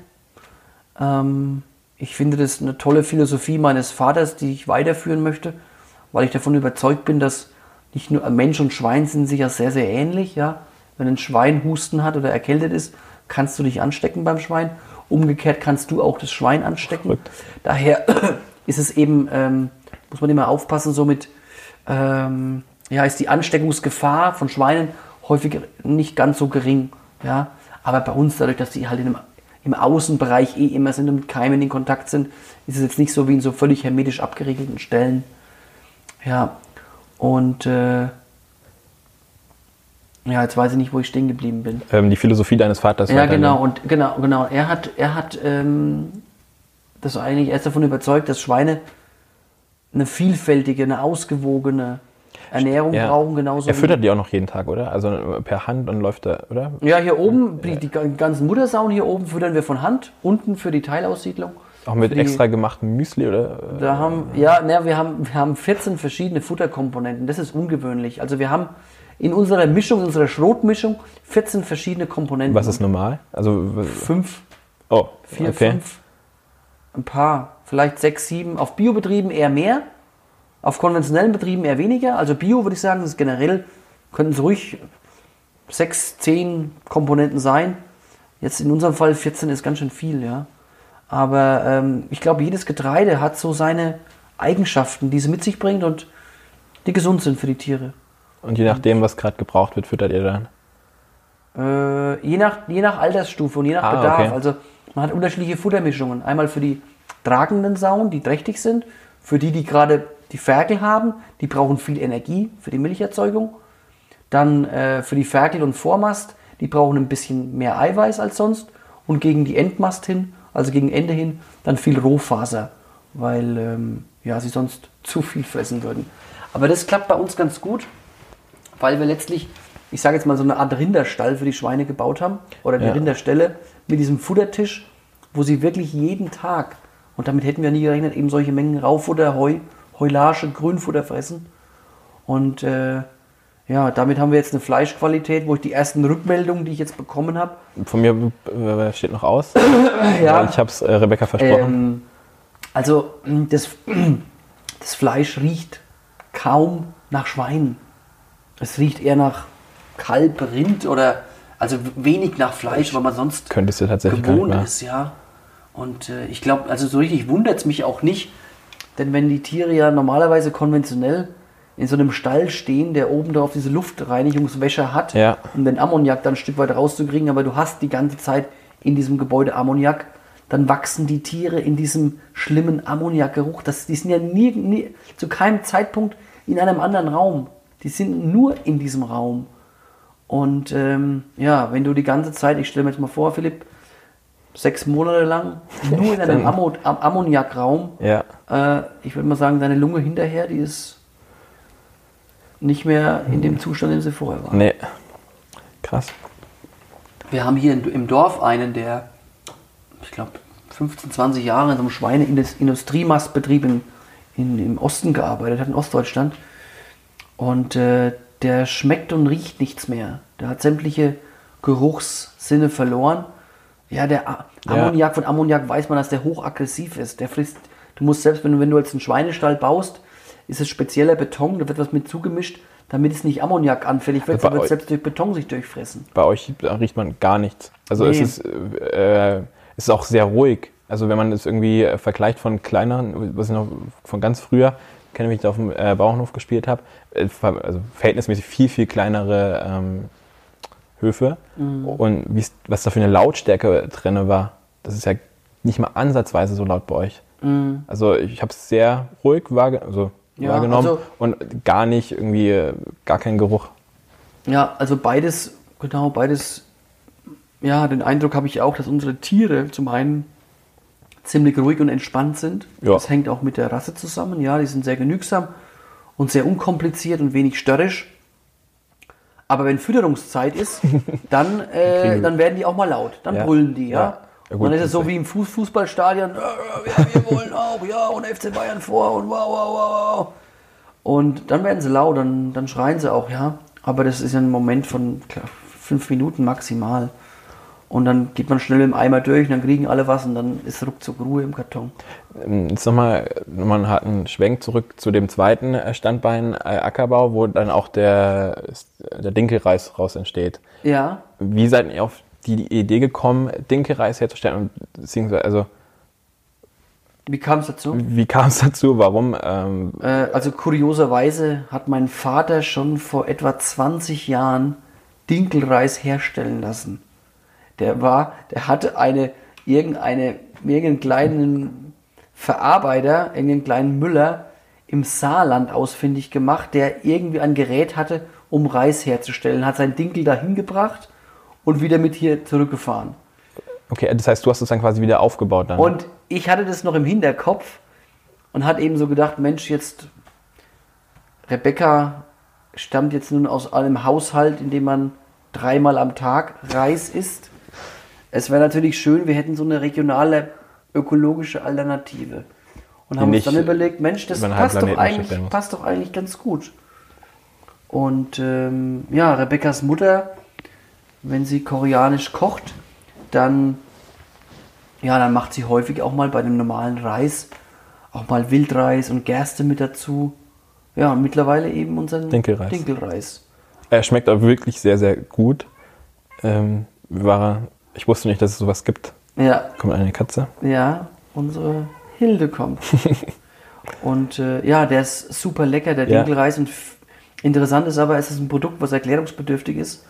Ähm, ich finde das eine tolle Philosophie meines Vaters, die ich weiterführen möchte, weil ich davon überzeugt bin, dass nicht nur Mensch und Schwein sind sich ja sehr, sehr ähnlich. Ja? Wenn ein Schwein Husten hat oder erkältet ist, kannst du dich anstecken beim Schwein. Umgekehrt kannst du auch das Schwein anstecken.
Verrückt.
Daher ist es eben, ähm, muss man immer aufpassen, so mit, ähm, ja, ist die Ansteckungsgefahr von Schweinen häufig nicht ganz so gering. Ja? Aber bei uns, dadurch, dass die halt in einem, im Außenbereich eh immer sind und mit Keimen in Kontakt sind, ist es jetzt nicht so wie in so völlig hermetisch abgeriegelten Stellen. Ja, und äh, ja, jetzt weiß ich nicht, wo ich stehen geblieben bin.
Ähm, die Philosophie deines Vaters.
Ja, genau, und genau, genau. Er hat, er hat ähm, das eigentlich, er ist davon überzeugt, dass Schweine eine vielfältige, eine ausgewogene Ernährung
Ja.
brauchen, genauso
Er füttert die auch noch jeden Tag, oder? Also per Hand und läuft da, oder?
Ja, hier oben, die, die ganzen Muttersauen hier oben füttern wir von Hand, unten für die Teilaussiedlung.
Auch mit
die-
extra gemachtem Müsli, oder?
Da haben, ja, na, wir haben, wir haben 14 verschiedene Futterkomponenten. Das ist ungewöhnlich. Also wir haben in unserer Mischung, in unserer Schrotmischung 14 verschiedene Komponenten.
Was ist normal? Also,
Fünf,
oh,
vier,
okay.
fünf, ein paar, vielleicht sechs, sieben. Auf Biobetrieben eher mehr, auf konventionellen Betrieben eher weniger. Also Bio würde ich sagen, das ist generell, könnten es ruhig sechs, zehn Komponenten sein. Jetzt in unserem Fall 14 ist ganz schön viel, ja. Aber ähm, ich glaube, jedes Getreide hat so seine Eigenschaften, die sie mit sich bringt und die gesund sind für die Tiere.
Und je nachdem, was gerade gebraucht wird, füttert ihr dann.
Äh, je, nach, je nach Altersstufe und je nach
Ah,
Bedarf.
okay.
Also man hat unterschiedliche Futtermischungen. Einmal für die tragenden Sauen, die trächtig sind, für die, die gerade die Ferkel haben, die brauchen viel Energie für die Milcherzeugung. Dann äh, für die Ferkel und Vormast, die brauchen ein bisschen mehr Eiweiß als sonst. Und gegen die Endmast hin, also gegen Ende hin, dann viel Rohfaser, weil ähm, ja, sie sonst zu viel fressen würden. Aber das klappt bei uns ganz gut, weil wir letztlich, ich sage jetzt mal, so eine Art Rinderstall für die Schweine gebaut haben oder die
Ja.
Rinderställe mit diesem Futtertisch, wo sie wirklich jeden Tag, und damit hätten wir nie gerechnet, eben solche Mengen Raufutter, Heu, Heulage, Grünfutter fressen. Und äh, ja, damit haben wir jetzt eine Fleischqualität, wo ich die ersten Rückmeldungen, die ich jetzt bekommen habe,
Von mir äh, steht noch aus.
Ja.
Weil Ich habe es äh, Rebecca versprochen.
Ähm, also das, das Fleisch riecht kaum nach Schwein. Es riecht eher nach Kalb, Rind oder also wenig nach Fleisch, weil man sonst gewohnt ist, ja. Und äh, ich glaube, also so richtig wundert es mich auch nicht, denn wenn die Tiere ja normalerweise konventionell in so einem Stall stehen, der oben drauf diese Luftreinigungswäsche hat,
Ja.
um den Ammoniak dann ein Stück weit rauszukriegen, aber du hast die ganze Zeit in diesem Gebäude Ammoniak, dann wachsen die Tiere in diesem schlimmen Ammoniakgeruch. Das, die sind ja nie, nie, zu keinem Zeitpunkt in einem anderen Raum. Die sind nur in diesem Raum. Und ähm, ja, wenn du die ganze Zeit, ich stelle mir jetzt mal vor, Philipp, sechs Monate lang nur in einem Ammo Am Ammoniakraum,
Ja.
äh, ich würde mal sagen, deine Lunge hinterher, die ist nicht mehr in dem Zustand, in dem sie vorher war.
Nee. Krass.
Wir haben hier im Dorf einen, der, ich glaube, 15, 20 Jahre in so einem Schweineindustriemastbetrieb in, in, im Osten gearbeitet hat, in Ostdeutschland. Und äh, der schmeckt und riecht nichts mehr. Der hat sämtliche Geruchssinne verloren. Ja, der A
Ja.
Ammoniak, von Ammoniak weiß man, dass der hochaggressiv ist. Der frisst, du musst selbst, wenn du, wenn du jetzt einen Schweinestall baust, ist es spezieller Beton, da wird was mit zugemischt, damit es nicht Ammoniak anfällig wird,
Bei
so wird es selbst durch Beton sich durchfressen.
Bei euch riecht man gar nichts. Also es
Nee.
ist, äh, es ist auch sehr ruhig. Also wenn man es irgendwie äh, vergleicht von kleineren, was ich noch von ganz früher kenne, wie ich da auf dem äh, Bauernhof gespielt habe, äh, also verhältnismäßig viel, viel kleinere ähm, Höfe.
Mhm.
Und was da für eine Lautstärke drin war, das ist ja nicht mal ansatzweise so laut bei euch. Also ich habe es sehr ruhig wahrge also
Mhm. Ja,
wahrgenommen
also-
und gar nicht irgendwie, äh, gar keinen Geruch.
Ja, also beides, genau, beides, ja, den Eindruck habe ich auch, dass unsere Tiere zum einen ziemlich ruhig und entspannt sind.
Ja.
Das hängt auch mit der Rasse zusammen, ja, die sind sehr genügsam und sehr unkompliziert und wenig störrisch. Aber wenn Fütterungszeit ist, dann, äh, dann werden die auch mal laut. Dann
Ja.
brüllen die, ja.
Ja. Ja, gut,
und dann ist es so wie im Fuß Fußballstadion, ja, ja, wir wollen auch, ja, und FC Bayern vor und wow, wow, wow, wow. Und dann werden sie laut, dann, dann schreien sie auch, ja. Aber das ist ja ein Moment von klar, fünf Minuten maximal. Und dann geht man schnell im Eimer durch und dann kriegen alle was und dann ist ruckzuck Ruhe im Karton.
Ähm, Jetzt nochmal nochmal einen harten Schwenk zurück zu dem zweiten äh, Standbein äh, Ackerbau, wo dann auch der, der Dinkelreis raus entsteht.
Ja,
Wie seid ihr auf die Idee gekommen, Dinkelreis herzustellen? Beziehungsweise, also,
wie kam es dazu?
wie kam es dazu? Warum? Ähm,
Äh, also kurioserweise hat mein Vater schon vor etwa 20 Jahren Dinkelreis herstellen lassen. Der war, der hatte eine, irgendeine, irgendeinen kleinen Verarbeiter, irgendeinen kleinen Müller im Saarland ausfindig gemacht, der irgendwie ein Gerät hatte, um Reis herzustellen, hat seinen Dinkel dahin gebracht und wieder mit hier zurückgefahren.
okay, das heißt, du hast es dann quasi wieder aufgebaut dann.
Und ich hatte das noch im Hinterkopf und hatte eben so gedacht, Mensch, jetzt Rebecca stammt jetzt nun aus einem Haushalt, in dem man dreimal am Tag Reis isst. Es wäre natürlich schön, wir hätten so eine regionale ökologische Alternative. Und haben uns dann überlegt, Mensch, das passt doch, eigentlich, passt doch eigentlich ganz gut. Und ähm, ja, Rebeccas Mutter, wenn sie koreanisch kocht, dann ja, dann macht sie häufig auch mal bei dem normalen Reis auch mal Wildreis und Gerste mit dazu. Ja, und mittlerweile eben unseren
Dinkelreis.
Dinkelreis.
er schmeckt auch wirklich sehr, sehr gut. Ähm, war, ich wusste nicht, dass es sowas gibt.
Ja,
Kommt eine Katze.
ja, unsere Hilde kommt. und äh, ja, der ist super lecker, der
Ja.
Dinkelreis. Und interessant ist aber, es ist ein Produkt, was erklärungsbedürftig ist.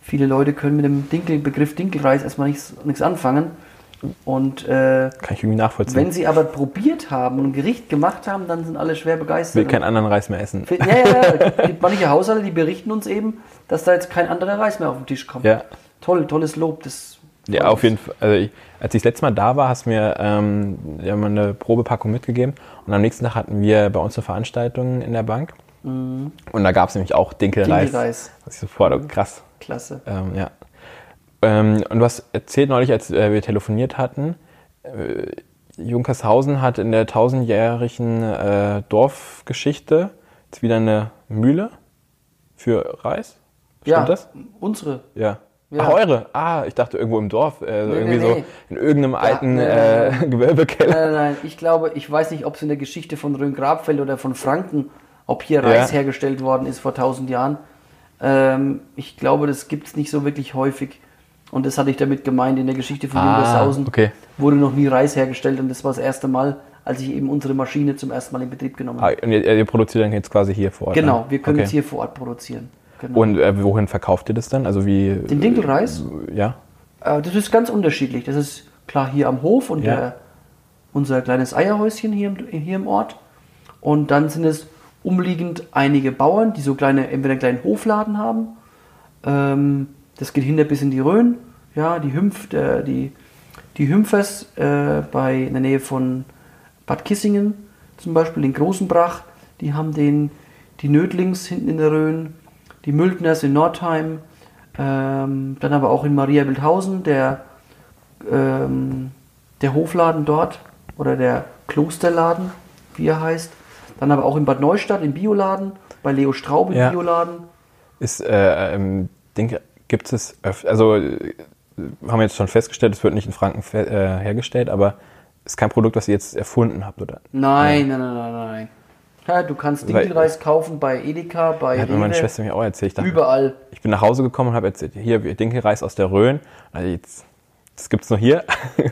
Viele Leute können mit dem Dinkel, Begriff Dinkelreis erstmal nichts, anfangen. Und äh,
Kann ich irgendwie nachvollziehen.
wenn sie aber probiert haben und ein Gericht gemacht haben, dann sind alle schwer
will
begeistert.
keinen anderen Reis mehr essen.
Ja, ja, ja. Es gibt manche Haushalte, die berichten uns eben, dass da jetzt kein anderer Reis mehr auf den Tisch kommt.
Ja.
Toll, tolles Lob. Das
Ja, auf jeden Fall. Also ich, als ich das letzte Mal da war, hast du mir ähm, eine Probepackung mitgegeben. Und am nächsten Tag hatten wir bei uns eine Veranstaltung in der Bank. Und da gab es nämlich auch Dinkelreis.
Dinkelreis.
Das ist sofort oh, krass.
Klasse.
Ähm, ja. Ähm, und du hast erzählt neulich, als äh, wir telefoniert hatten, äh, Junkershausen hat in der tausendjährigen äh, Dorfgeschichte jetzt wieder eine Mühle für Reis. Stimmt
ja,
das?
unsere.
Ja.
Ja.
Ach, eure? Ah, ich dachte irgendwo im Dorf, äh,
Nee,
irgendwie
nee,
so
nee.
in irgendeinem alten
nee,
äh, Gewölbekeller.
Nein, nein, nein. Ich glaube, ich weiß nicht, ob es in der Geschichte von Rhön-Grabfeld oder von Franken, ob hier
Ja.
Reis hergestellt worden ist vor tausend Jahren. Ähm, ich glaube, das gibt es nicht so wirklich häufig. Und das hatte ich damit gemeint, in der Geschichte von
Ah, okay.
wurde noch nie Reis hergestellt. Und das war das erste Mal, als ich eben unsere Maschine zum ersten Mal in Betrieb genommen
Ah,
habe.
und ihr, ihr produziert dann jetzt quasi hier vor Ort.
Genau,
dann?
wir können
okay.
es hier vor Ort produzieren. Genau.
Und äh, wohin verkauft ihr das dann? Also wie?
Den Dinkelreis?
Ja.
Äh, das ist ganz unterschiedlich. Das ist klar hier am Hof und
Ja.
der, unser kleines Eierhäuschen hier im, hier im Ort. Und dann sind es umliegend einige Bauern, die so kleine, entweder einen kleinen Hofladen haben. Ähm, das geht hinter bis in die Rhön. Ja, die Hümpf, äh, die, die Hümpfers äh, bei, in der Nähe von Bad Kissingen zum Beispiel, in Großenbrach, die haben den, die Nödlings hinten in der Rhön, die Mültners in Nordheim, ähm, dann aber auch in Maria Wildhausen, der, ähm, der Hofladen dort oder der Klosterladen, wie er heißt. Dann aber auch in Bad Neustadt im Bioladen, bei Leo Straub im
Ja.
Bioladen.
Ist, äh, ähm, denke, gibt es, also äh, haben wir jetzt schon festgestellt, es wird nicht in Franken äh, hergestellt, aber ist kein Produkt, was ihr jetzt erfunden habt, oder?
Nein, nein, nein, nein, nein. Ja, du kannst Dinkelreis kaufen bei Edeka, bei
Hat mir meine
Rewe,
Schwester mir auch erzählt. Ich, dachte,
überall.
ich bin nach Hause gekommen und habe erzählt, hier, Dinkelreis aus der Rhön. Also jetzt, das gibt's nur hier. sie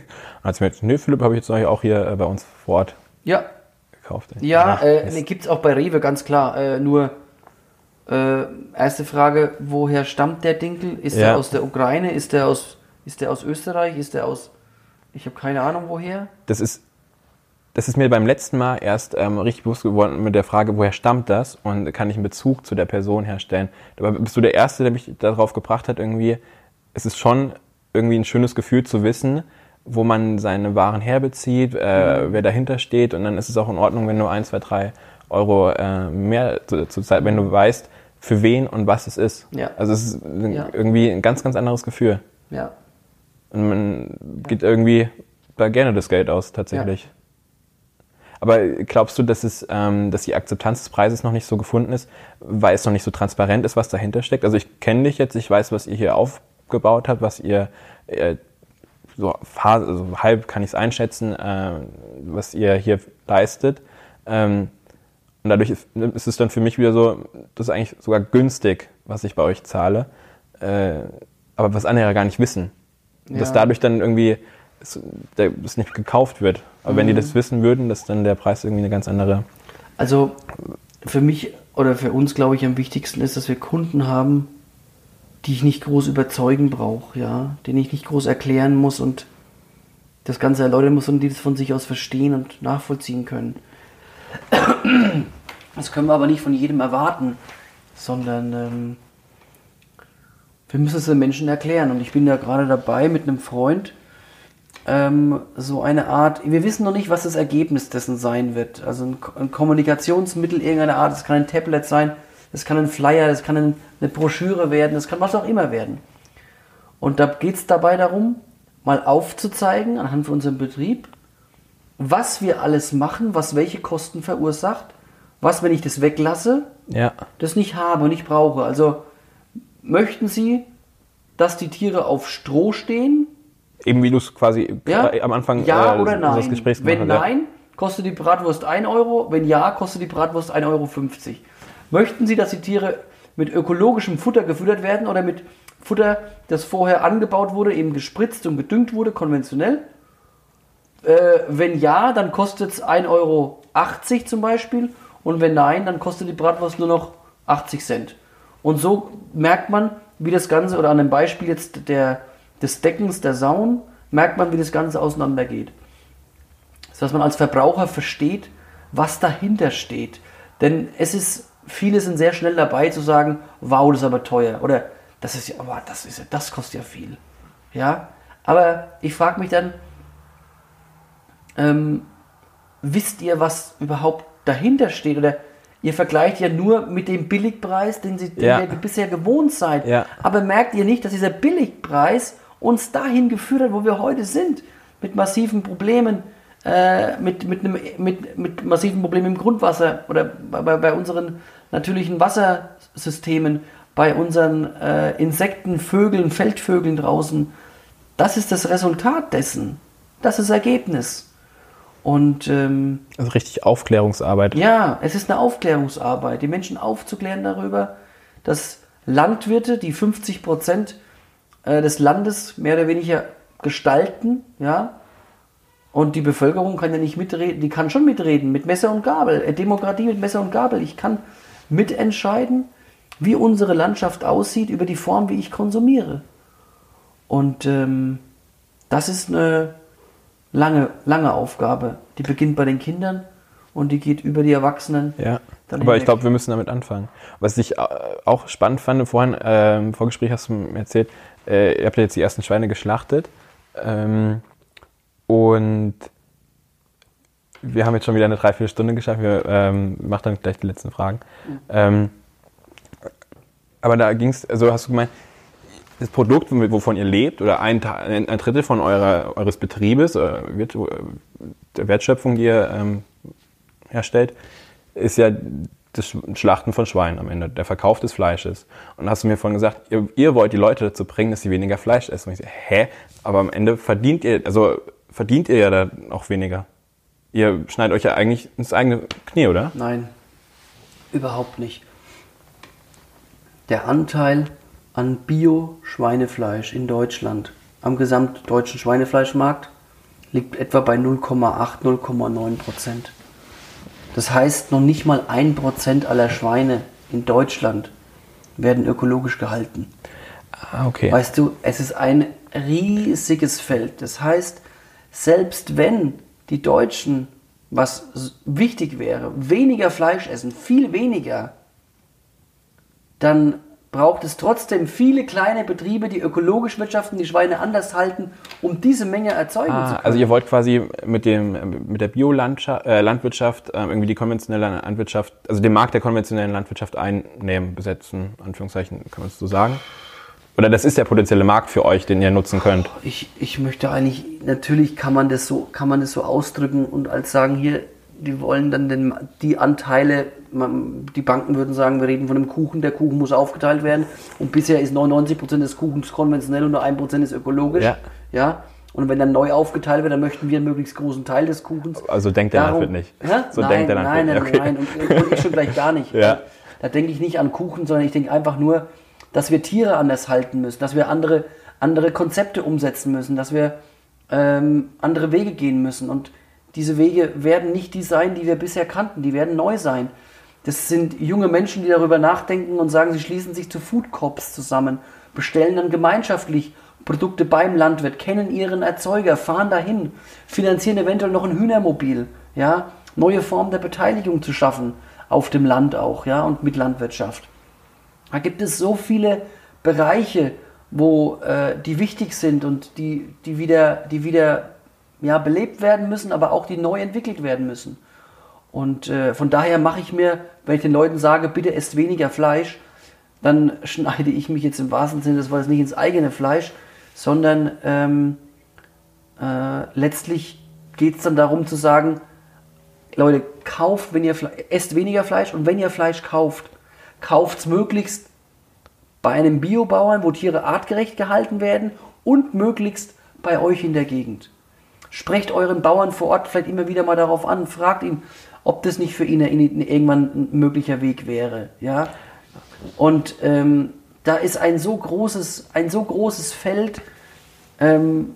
mir gesagt, nö, Philipp, habe ich jetzt auch hier äh, bei uns vor Ort
Ja,
gekauft.
Ja,
Ach,
äh, nee, gibt es auch bei Rewe, ganz klar. Äh, nur, äh, erste Frage, woher stammt der Dinkel? Ist
Ja.
der aus der Ukraine? Ist der aus, ist der aus Österreich? Ist der aus, ich habe keine Ahnung woher.
das ist, das ist mir beim letzten Mal erst ähm, richtig bewusst geworden mit der Frage, woher stammt das und kann ich einen Bezug zu der Person herstellen. Aber bist du der Erste, der mich darauf gebracht hat, irgendwie, es ist schon irgendwie ein schönes Gefühl zu wissen, wo man seine Waren herbezieht, äh, wer dahinter steht und dann ist es auch in Ordnung, wenn du ein, zwei, drei Euro äh, mehr zu, zu Zeit, wenn du weißt, für wen und was es ist.
Ja.
Also es ist
Ja.
irgendwie ein ganz, ganz anderes Gefühl.
Ja.
Und man gibt irgendwie da gerne das Geld aus, tatsächlich. Aber glaubst du, dass, es, ähm, dass die Akzeptanz des Preises noch nicht so gefunden ist, weil es noch nicht so transparent ist, was dahinter steckt? Also ich kenne dich jetzt, ich weiß, was ihr hier aufgebaut habt, was ihr äh, so fa- also halb kann ich es einschätzen, äh, was ihr hier leistet. Ähm, und dadurch ist, ist es dann für mich wieder so, das ist eigentlich sogar günstig, was ich bei euch zahle. Äh, aber was andere gar nicht wissen. Und Dass
Ja.
dadurch dann irgendwie es, der, es nicht gekauft wird. Aber wenn die das wissen würden, dass dann der Preis irgendwie eine ganz andere.
Also für mich oder für uns, glaube ich, am wichtigsten ist, dass wir Kunden haben, die ich nicht groß überzeugen brauche, ja, denen ich nicht groß erklären muss und das Ganze erläutern muss und die das von sich aus verstehen und nachvollziehen können. Das können wir aber nicht von jedem erwarten, sondern ähm, wir müssen es den Menschen erklären. Und ich bin da gerade dabei mit einem Freund, ähm, so eine Art, wir wissen noch nicht, was das Ergebnis dessen sein wird. Also ein, ein Kommunikationsmittel irgendeiner Art, es kann ein Tablet sein, es kann ein Flyer, es kann ein, eine Broschüre werden, es kann was auch immer werden. Und da geht es dabei darum, mal aufzuzeigen, anhand von unserem Betrieb, was wir alles machen, was welche Kosten verursacht, was, wenn ich das weglasse,
Ja.
das nicht habe und nicht brauche. Also möchten Sie, dass die Tiere auf Stroh stehen?
Eben wie du es quasi
Ja?
äh, am Anfang
ja
äh,
oder nein?
des Gesprächs
Wenn
gemacht hast,
nein, kostet die Bratwurst 1 Euro. Wenn ja, kostet die Bratwurst 1,50 Euro. Möchten Sie, dass die Tiere mit ökologischem Futter gefüttert werden oder mit Futter, das vorher angebaut wurde, eben gespritzt und gedüngt wurde, konventionell? Äh, wenn ja, dann kostet es 1,80 Euro zum Beispiel. Und wenn nein, dann kostet die Bratwurst nur noch 80 Cent. Und so merkt man, wie das Ganze, oder an dem Beispiel jetzt der, des Deckens der Sauen, merkt man, wie das Ganze auseinandergeht. Dass man als Verbraucher versteht, was dahinter steht. Denn es ist, viele sind sehr schnell dabei zu sagen, wow, das ist aber teuer. Oder das ist ja, aber das ist ja, das kostet ja viel. Ja, aber ich frage mich dann, ähm, wisst ihr, was überhaupt dahinter steht? Oder ihr vergleicht ja nur mit dem Billigpreis, den, sie, den
Ja.
ihr bisher gewohnt seid.
Ja.
Aber merkt ihr nicht, dass dieser Billigpreis uns dahin geführt hat, wo wir heute sind? Mit massiven Problemen, äh, mit, mit, einem, mit, mit massiven Problemen im Grundwasser oder bei, bei- unseren natürlichen Wassersystemen, bei unseren äh, Insekten, Vögeln, Feldvögeln draußen. Das ist das Resultat dessen. Das ist das Ergebnis. Und ähm,
Also richtig Aufklärungsarbeit.
ja, es ist eine Aufklärungsarbeit, die Menschen aufzuklären darüber, dass Landwirte, die 50 Prozent äh, des Landes mehr oder weniger gestalten, ja, und die Bevölkerung kann ja nicht mitreden, die kann schon mitreden mit Messer und Gabel, Äh, Demokratie mit Messer und Gabel. Ich kann mitentscheiden, wie unsere Landschaft aussieht über die Form, wie ich konsumiere. Und ähm, das ist eine lange, lange Aufgabe. Die beginnt bei den Kindern und die geht über die Erwachsenen.
Ja, aber ich
hinweg.
glaube, wir müssen damit anfangen. Was ich äh, auch spannend fand, vorhin äh, im Vorgespräch hast du mir erzählt, äh, ihr habt ja jetzt die ersten Schweine geschlachtet ähm, und wir haben jetzt schon wieder eine Dreiviertelstunde geschafft. Wir ähm, machen dann gleich die letzten Fragen. Ähm, aber da ging es, also hast du gemeint, das Produkt, wovon ihr lebt, oder ein, ein Drittel von eurer, eures Betriebes, äh, Wirt- der Wertschöpfung, die ihr ähm, herstellt, ist ja das Sch- Schlachten von Schweinen am Ende, der Verkauf des Fleisches. Und hast du mir vorhin gesagt, ihr, ihr wollt die Leute dazu bringen, dass sie weniger Fleisch essen. Und ich so, hä? Aber am Ende verdient ihr, also verdient ihr ja da auch weniger. Ihr schneidet euch ja eigentlich ins eigene Knie, oder?
Nein, überhaupt nicht. Der Anteil an Bio-Schweinefleisch in Deutschland am gesamtdeutschen Schweinefleischmarkt liegt etwa bei 0,8, 0,9 Prozent. Das heißt, noch nicht mal ein Prozent aller Schweine in Deutschland werden ökologisch gehalten.
Ah, okay.
Weißt du, es ist ein riesiges Feld. Das heißt, selbst wenn die Deutschen, was wichtig wäre, weniger Fleisch essen, viel weniger, dann braucht es trotzdem viele kleine Betriebe, die ökologisch wirtschaften, die Schweine anders halten, um diese Menge erzeugen zu
Ah,
können.
also ihr wollt quasi mit, dem, mit der Biolandwirtschaft äh, äh, irgendwie die konventionelle Landwirtschaft, also den Markt der konventionellen Landwirtschaft einnehmen, besetzen, Anführungszeichen, kann man es so sagen? Oder das ist der potenzielle Markt für euch, den ihr nutzen könnt?
ich, ich möchte eigentlich, natürlich kann man das so, kann man das so ausdrücken und als sagen, hier, die wollen dann den, die Anteile, man, die Banken würden sagen, wir reden von einem Kuchen, der Kuchen muss aufgeteilt werden und bisher ist 99% des Kuchens konventionell und nur 1% ist ökologisch.
Ja.
ja. Und wenn dann neu aufgeteilt wird, dann möchten wir einen möglichst großen Teil des Kuchens.
Also denkt der Landwirt nicht.
Hä?
So
nein,
denkt der Landwirt.
nein, nein,
Okay.
nein. Und, und ich schon gleich gar nicht.
Ja.
Da denke ich nicht an Kuchen, sondern ich denke einfach nur, dass wir Tiere anders halten müssen, dass wir andere, andere Konzepte umsetzen müssen, dass wir ähm, andere Wege gehen müssen. Und diese Wege werden nicht die sein, die wir bisher kannten, die werden neu sein. Das sind junge Menschen, die darüber nachdenken und sagen, sie schließen sich zu Food Corps zusammen, bestellen dann gemeinschaftlich Produkte beim Landwirt, kennen ihren Erzeuger, fahren dahin, finanzieren eventuell noch ein Hühnermobil, ja, neue Formen der Beteiligung zu schaffen auf dem Land auch, ja, und mit Landwirtschaft. Da gibt es so viele Bereiche, wo äh, die wichtig sind und die, die wieder, die wieder ja, belebt werden müssen, aber auch die neu entwickelt werden müssen. Und äh, von daher mache ich mir, wenn ich den Leuten sage, bitte esst weniger Fleisch, dann schneide ich mich jetzt im wahrsten Sinne des Wortes nicht ins eigene Fleisch, sondern ähm, äh, letztlich geht es dann darum zu sagen, Leute, kauft, wenn ihr Fle esst weniger Fleisch und wenn ihr Fleisch kauft, kauft es möglichst bei einem Biobauern, wo Tiere artgerecht gehalten werden und möglichst bei euch in der Gegend. Sprecht euren Bauern vor Ort vielleicht immer wieder mal darauf an, fragt ihn, ob das nicht für ihn irgendwann ein möglicher Weg wäre. Ja? Und ähm, da ist ein so großes, ein so großes Feld, ähm,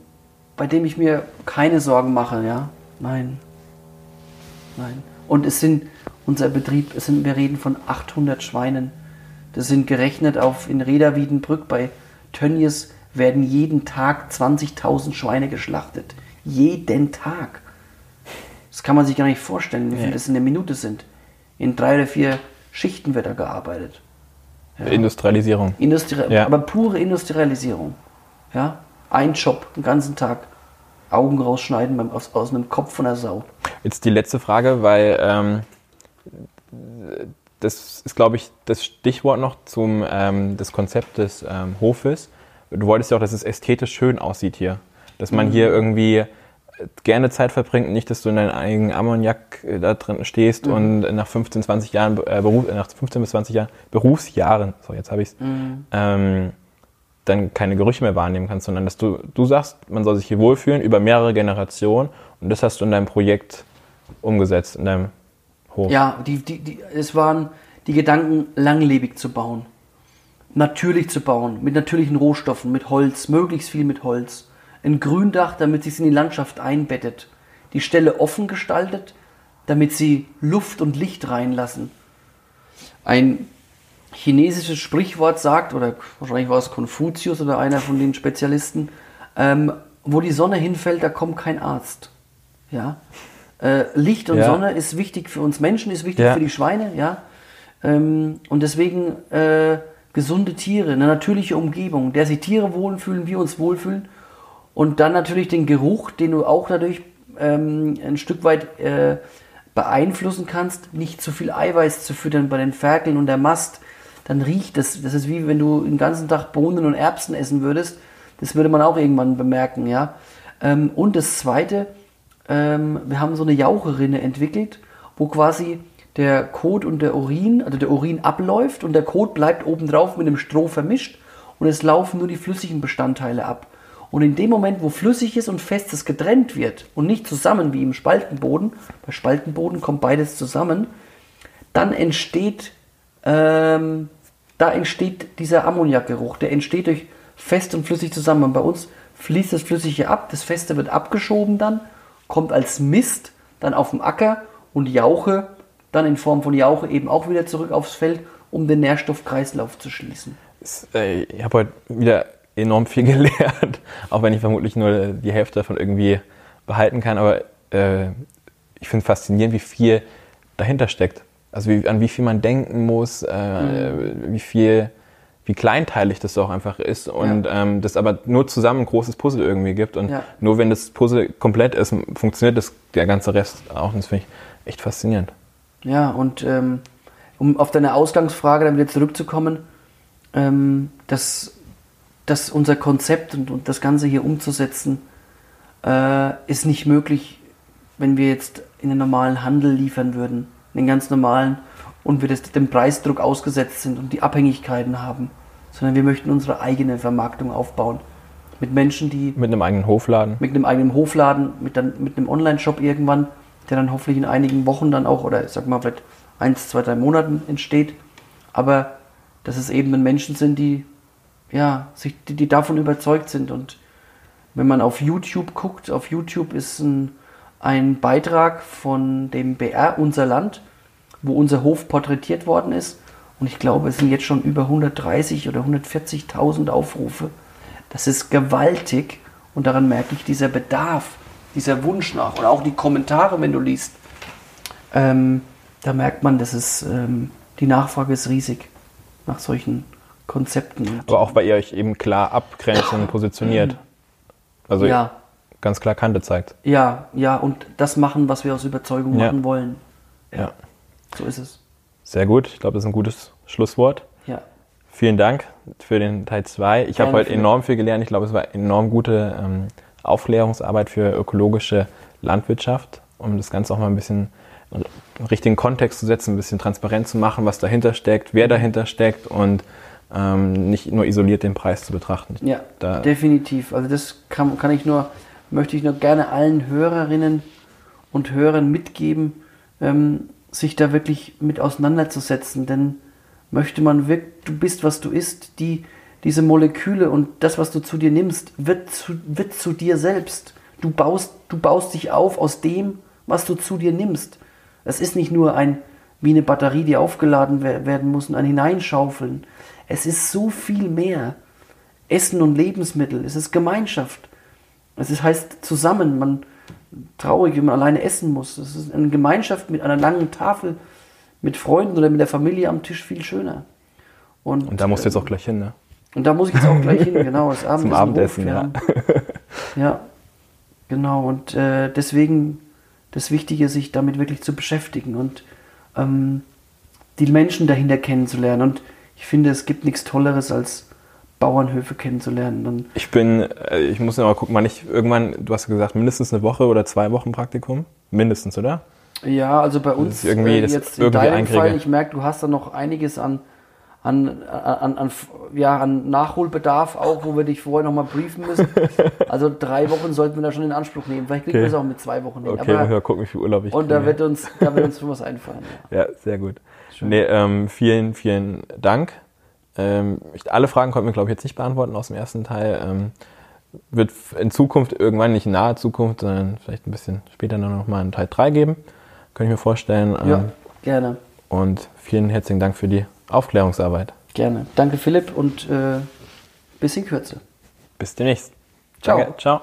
bei dem ich mir keine Sorgen mache. Ja? Nein. Nein. Und es sind, unser Betrieb, es sind, wir reden von 800 Schweinen. Das sind gerechnet auf in Reda Wiedenbrück bei Tönnies werden jeden Tag 20.000 Schweine geschlachtet. Jeden Tag. Das kann man sich gar nicht vorstellen, wie viel
Nee.
das in der Minute sind. In drei oder vier Schichten wird da gearbeitet.
Industrialisierung.
Industrie
Ja.
Aber pure Industrialisierung. Ja? Ein Job, den ganzen Tag. Augen rausschneiden beim, aus, aus einem Kopf von der Sau.
Jetzt die letzte Frage, weil ähm, das ist, glaube ich, das Stichwort noch zum ähm, das Konzept des ähm, Hofes. Du wolltest ja auch, dass es ästhetisch schön aussieht hier. Dass man hier irgendwie gerne Zeit verbringt, nicht, dass du in deinem eigenen Ammoniak äh, da drin stehst und nach 15, 20 Jahren, äh, Beruf, nach 15 bis 20 Jahren, Berufsjahren, so jetzt habe ich es, ähm, dann keine Gerüche mehr wahrnehmen kannst, sondern dass du, du sagst, man soll sich hier wohlfühlen über mehrere Generationen und das hast du in deinem Projekt umgesetzt, in deinem Hof.
Ja, die, die, die, es waren die Gedanken, langlebig zu bauen. Natürlich zu bauen, mit natürlichen Rohstoffen, mit Holz, möglichst viel mit Holz. Ein Gründach, damit sich in die Landschaft einbettet. Die Stelle offen gestaltet, damit sie Luft und Licht reinlassen. Ein chinesisches Sprichwort sagt, oder wahrscheinlich war es Konfuzius oder einer von den Spezialisten, ähm, wo die Sonne hinfällt, da kommt kein Arzt. Ja? Äh, Licht und
Ja.
Sonne ist wichtig für uns Menschen, ist wichtig
Ja.
für die Schweine, ja. Ähm, und deswegen äh, gesunde Tiere, eine natürliche Umgebung, der sich Tiere wohlfühlen, wir uns wohlfühlen. Und dann natürlich den Geruch, den du auch dadurch ähm, ein Stück weit äh, beeinflussen kannst, nicht zu viel Eiweiß zu füttern bei den Ferkeln und der Mast. Dann riecht es. Das ist wie wenn du den ganzen Tag Bohnen und Erbsen essen würdest. Das würde man auch irgendwann bemerken, ja. Ähm, und das Zweite, ähm, wir haben so eine Jaucherinne entwickelt, wo quasi der Kot und der Urin, also der Urin abläuft und der Kot bleibt obendrauf mit dem Stroh vermischt und es laufen nur die flüssigen Bestandteile ab. Und in dem Moment, wo Flüssiges und Festes getrennt wird und nicht zusammen wie im Spaltenboden, bei Spaltenboden kommt beides zusammen, dann entsteht, ähm, da entsteht dieser Ammoniakgeruch. Der entsteht durch fest und flüssig zusammen. Und bei uns fließt das Flüssige ab, das Feste wird abgeschoben dann, kommt als Mist dann auf den Acker und Jauche dann in Form von Jauche eben auch wieder zurück aufs Feld, um den Nährstoffkreislauf zu schließen.
Äh, Ich habe heute wieder enorm viel gelernt, auch wenn ich vermutlich nur die Hälfte davon irgendwie behalten kann. Aber äh, ich finde faszinierend, wie viel dahinter steckt. Also wie, an wie viel man denken muss, äh, wie viel, wie kleinteilig das auch einfach ist und ähm, das aber nur zusammen ein großes Puzzle irgendwie gibt. Und
Ja.
nur wenn das Puzzle komplett ist, funktioniert das, der ganze Rest auch. Und das finde ich echt faszinierend.
Ja, und ähm, um auf deine Ausgangsfrage dann wieder zurückzukommen, ähm, dass, dass unser Konzept und, und das Ganze hier umzusetzen, äh, ist nicht möglich, wenn wir jetzt in den normalen Handel liefern würden, in den ganz normalen, und wir das, dem Preisdruck ausgesetzt sind und die Abhängigkeiten haben, sondern wir möchten unsere eigene Vermarktung aufbauen. Mit Menschen, die
Mit einem eigenen Hofladen.
mit einem eigenen Hofladen, mit, dann, mit einem Online-Shop irgendwann, der dann hoffentlich in einigen Wochen dann auch, oder ich sag mal vielleicht eins, zwei, drei Monaten entsteht. Aber dass es eben Menschen sind, die, ja, sich, die, die davon überzeugt sind. Und wenn man auf YouTube guckt, auf YouTube ist ein, ein Beitrag von dem BR Unser Land, wo unser Hof porträtiert worden ist. Und ich glaube, es sind jetzt schon über 130 oder 140.000 Aufrufe. Das ist gewaltig und daran merke ich dieser Bedarf, dieser Wunsch nach und auch die Kommentare, wenn du liest. Ähm, da merkt man, dass es ähm, die Nachfrage ist riesig nach solchen Konzepten.
Aber auch weil ihr euch eben klar abgrenzt und positioniert. Also
ja,
ganz klar Kante zeigt.
ja, ja, und das machen, was wir aus Überzeugung
Ja.
machen wollen.
Ja.
So ist es.
Sehr gut. Ich glaube, das ist ein gutes Schlusswort.
Ja.
Vielen Dank für den Teil 2. Ich habe heute enorm viel gelernt. Ich glaube, es war enorm gute ähm, Aufklärungsarbeit für ökologische Landwirtschaft, um das Ganze auch mal ein bisschen richtigen Kontext zu setzen, ein bisschen transparent zu machen, was dahinter steckt, wer dahinter steckt und ähm, nicht nur isoliert den Preis zu betrachten.
Ja,
Da-
definitiv. Also das kann, kann ich nur, möchte ich nur gerne allen Hörerinnen und Hörern mitgeben, ähm, sich da wirklich mit auseinanderzusetzen. Denn möchte man wirklich, du bist, was du isst, die, diese Moleküle und das, was du zu dir nimmst, wird zu, wird zu dir selbst. Du baust, du baust dich auf aus dem, was du zu dir nimmst. Es ist nicht nur ein, wie eine Batterie, die aufgeladen wer- werden muss und ein Hineinschaufeln. Es ist so viel mehr Essen und Lebensmittel, es ist Gemeinschaft. Es ist, heißt zusammen, man traurig, wenn man alleine essen muss. Es ist eine Gemeinschaft mit einer langen Tafel, mit Freunden oder mit der Familie am Tisch viel schöner.
Und, und da musst du jetzt auch gleich hin, ne?
Und da muss ich jetzt auch gleich hin, genau. Das
Abendessen Zum Abendessen, ja.
ja, genau. Und äh, deswegen das Wichtige, sich damit wirklich zu beschäftigen und ähm, die Menschen dahinter kennenzulernen. Und ich finde, es gibt nichts Tolleres als Bauernhöfe kennenzulernen. Dann
ich bin, äh, ich muss mal gucken, wann ich irgendwann, du hast gesagt, mindestens eine Woche oder zwei Wochen Praktikum? Mindestens, oder?
Ja, also bei uns
irgendwie, äh, jetzt in deinem
Fall, ich merke, du hast da noch einiges an an, an, an, ja, an Nachholbedarf auch, wo wir dich vorher nochmal briefen müssen. Also drei Wochen sollten wir da schon in Anspruch nehmen. Vielleicht kriegen okay. wir es auch mit zwei Wochen hin.
Okay, Aber, wir gucken, wie viel Urlaub ich
Und kriege. da wird uns, da wird uns schon was einfallen.
Ja, ja sehr gut. Nee, ähm, vielen, vielen Dank. Ähm, ich, alle Fragen konnten wir, glaube ich, jetzt nicht beantworten aus dem ersten Teil. Ähm, wird in Zukunft, irgendwann nicht in naher Zukunft, sondern vielleicht ein bisschen später noch mal einen Teil 3 geben. Könnte ich mir vorstellen.
ja, ähm, gerne.
Und vielen herzlichen Dank für die Aufklärungsarbeit.
Gerne. Danke, Philipp, und äh, bis in Kürze.
Bis demnächst. Ciao. Danke. Ciao.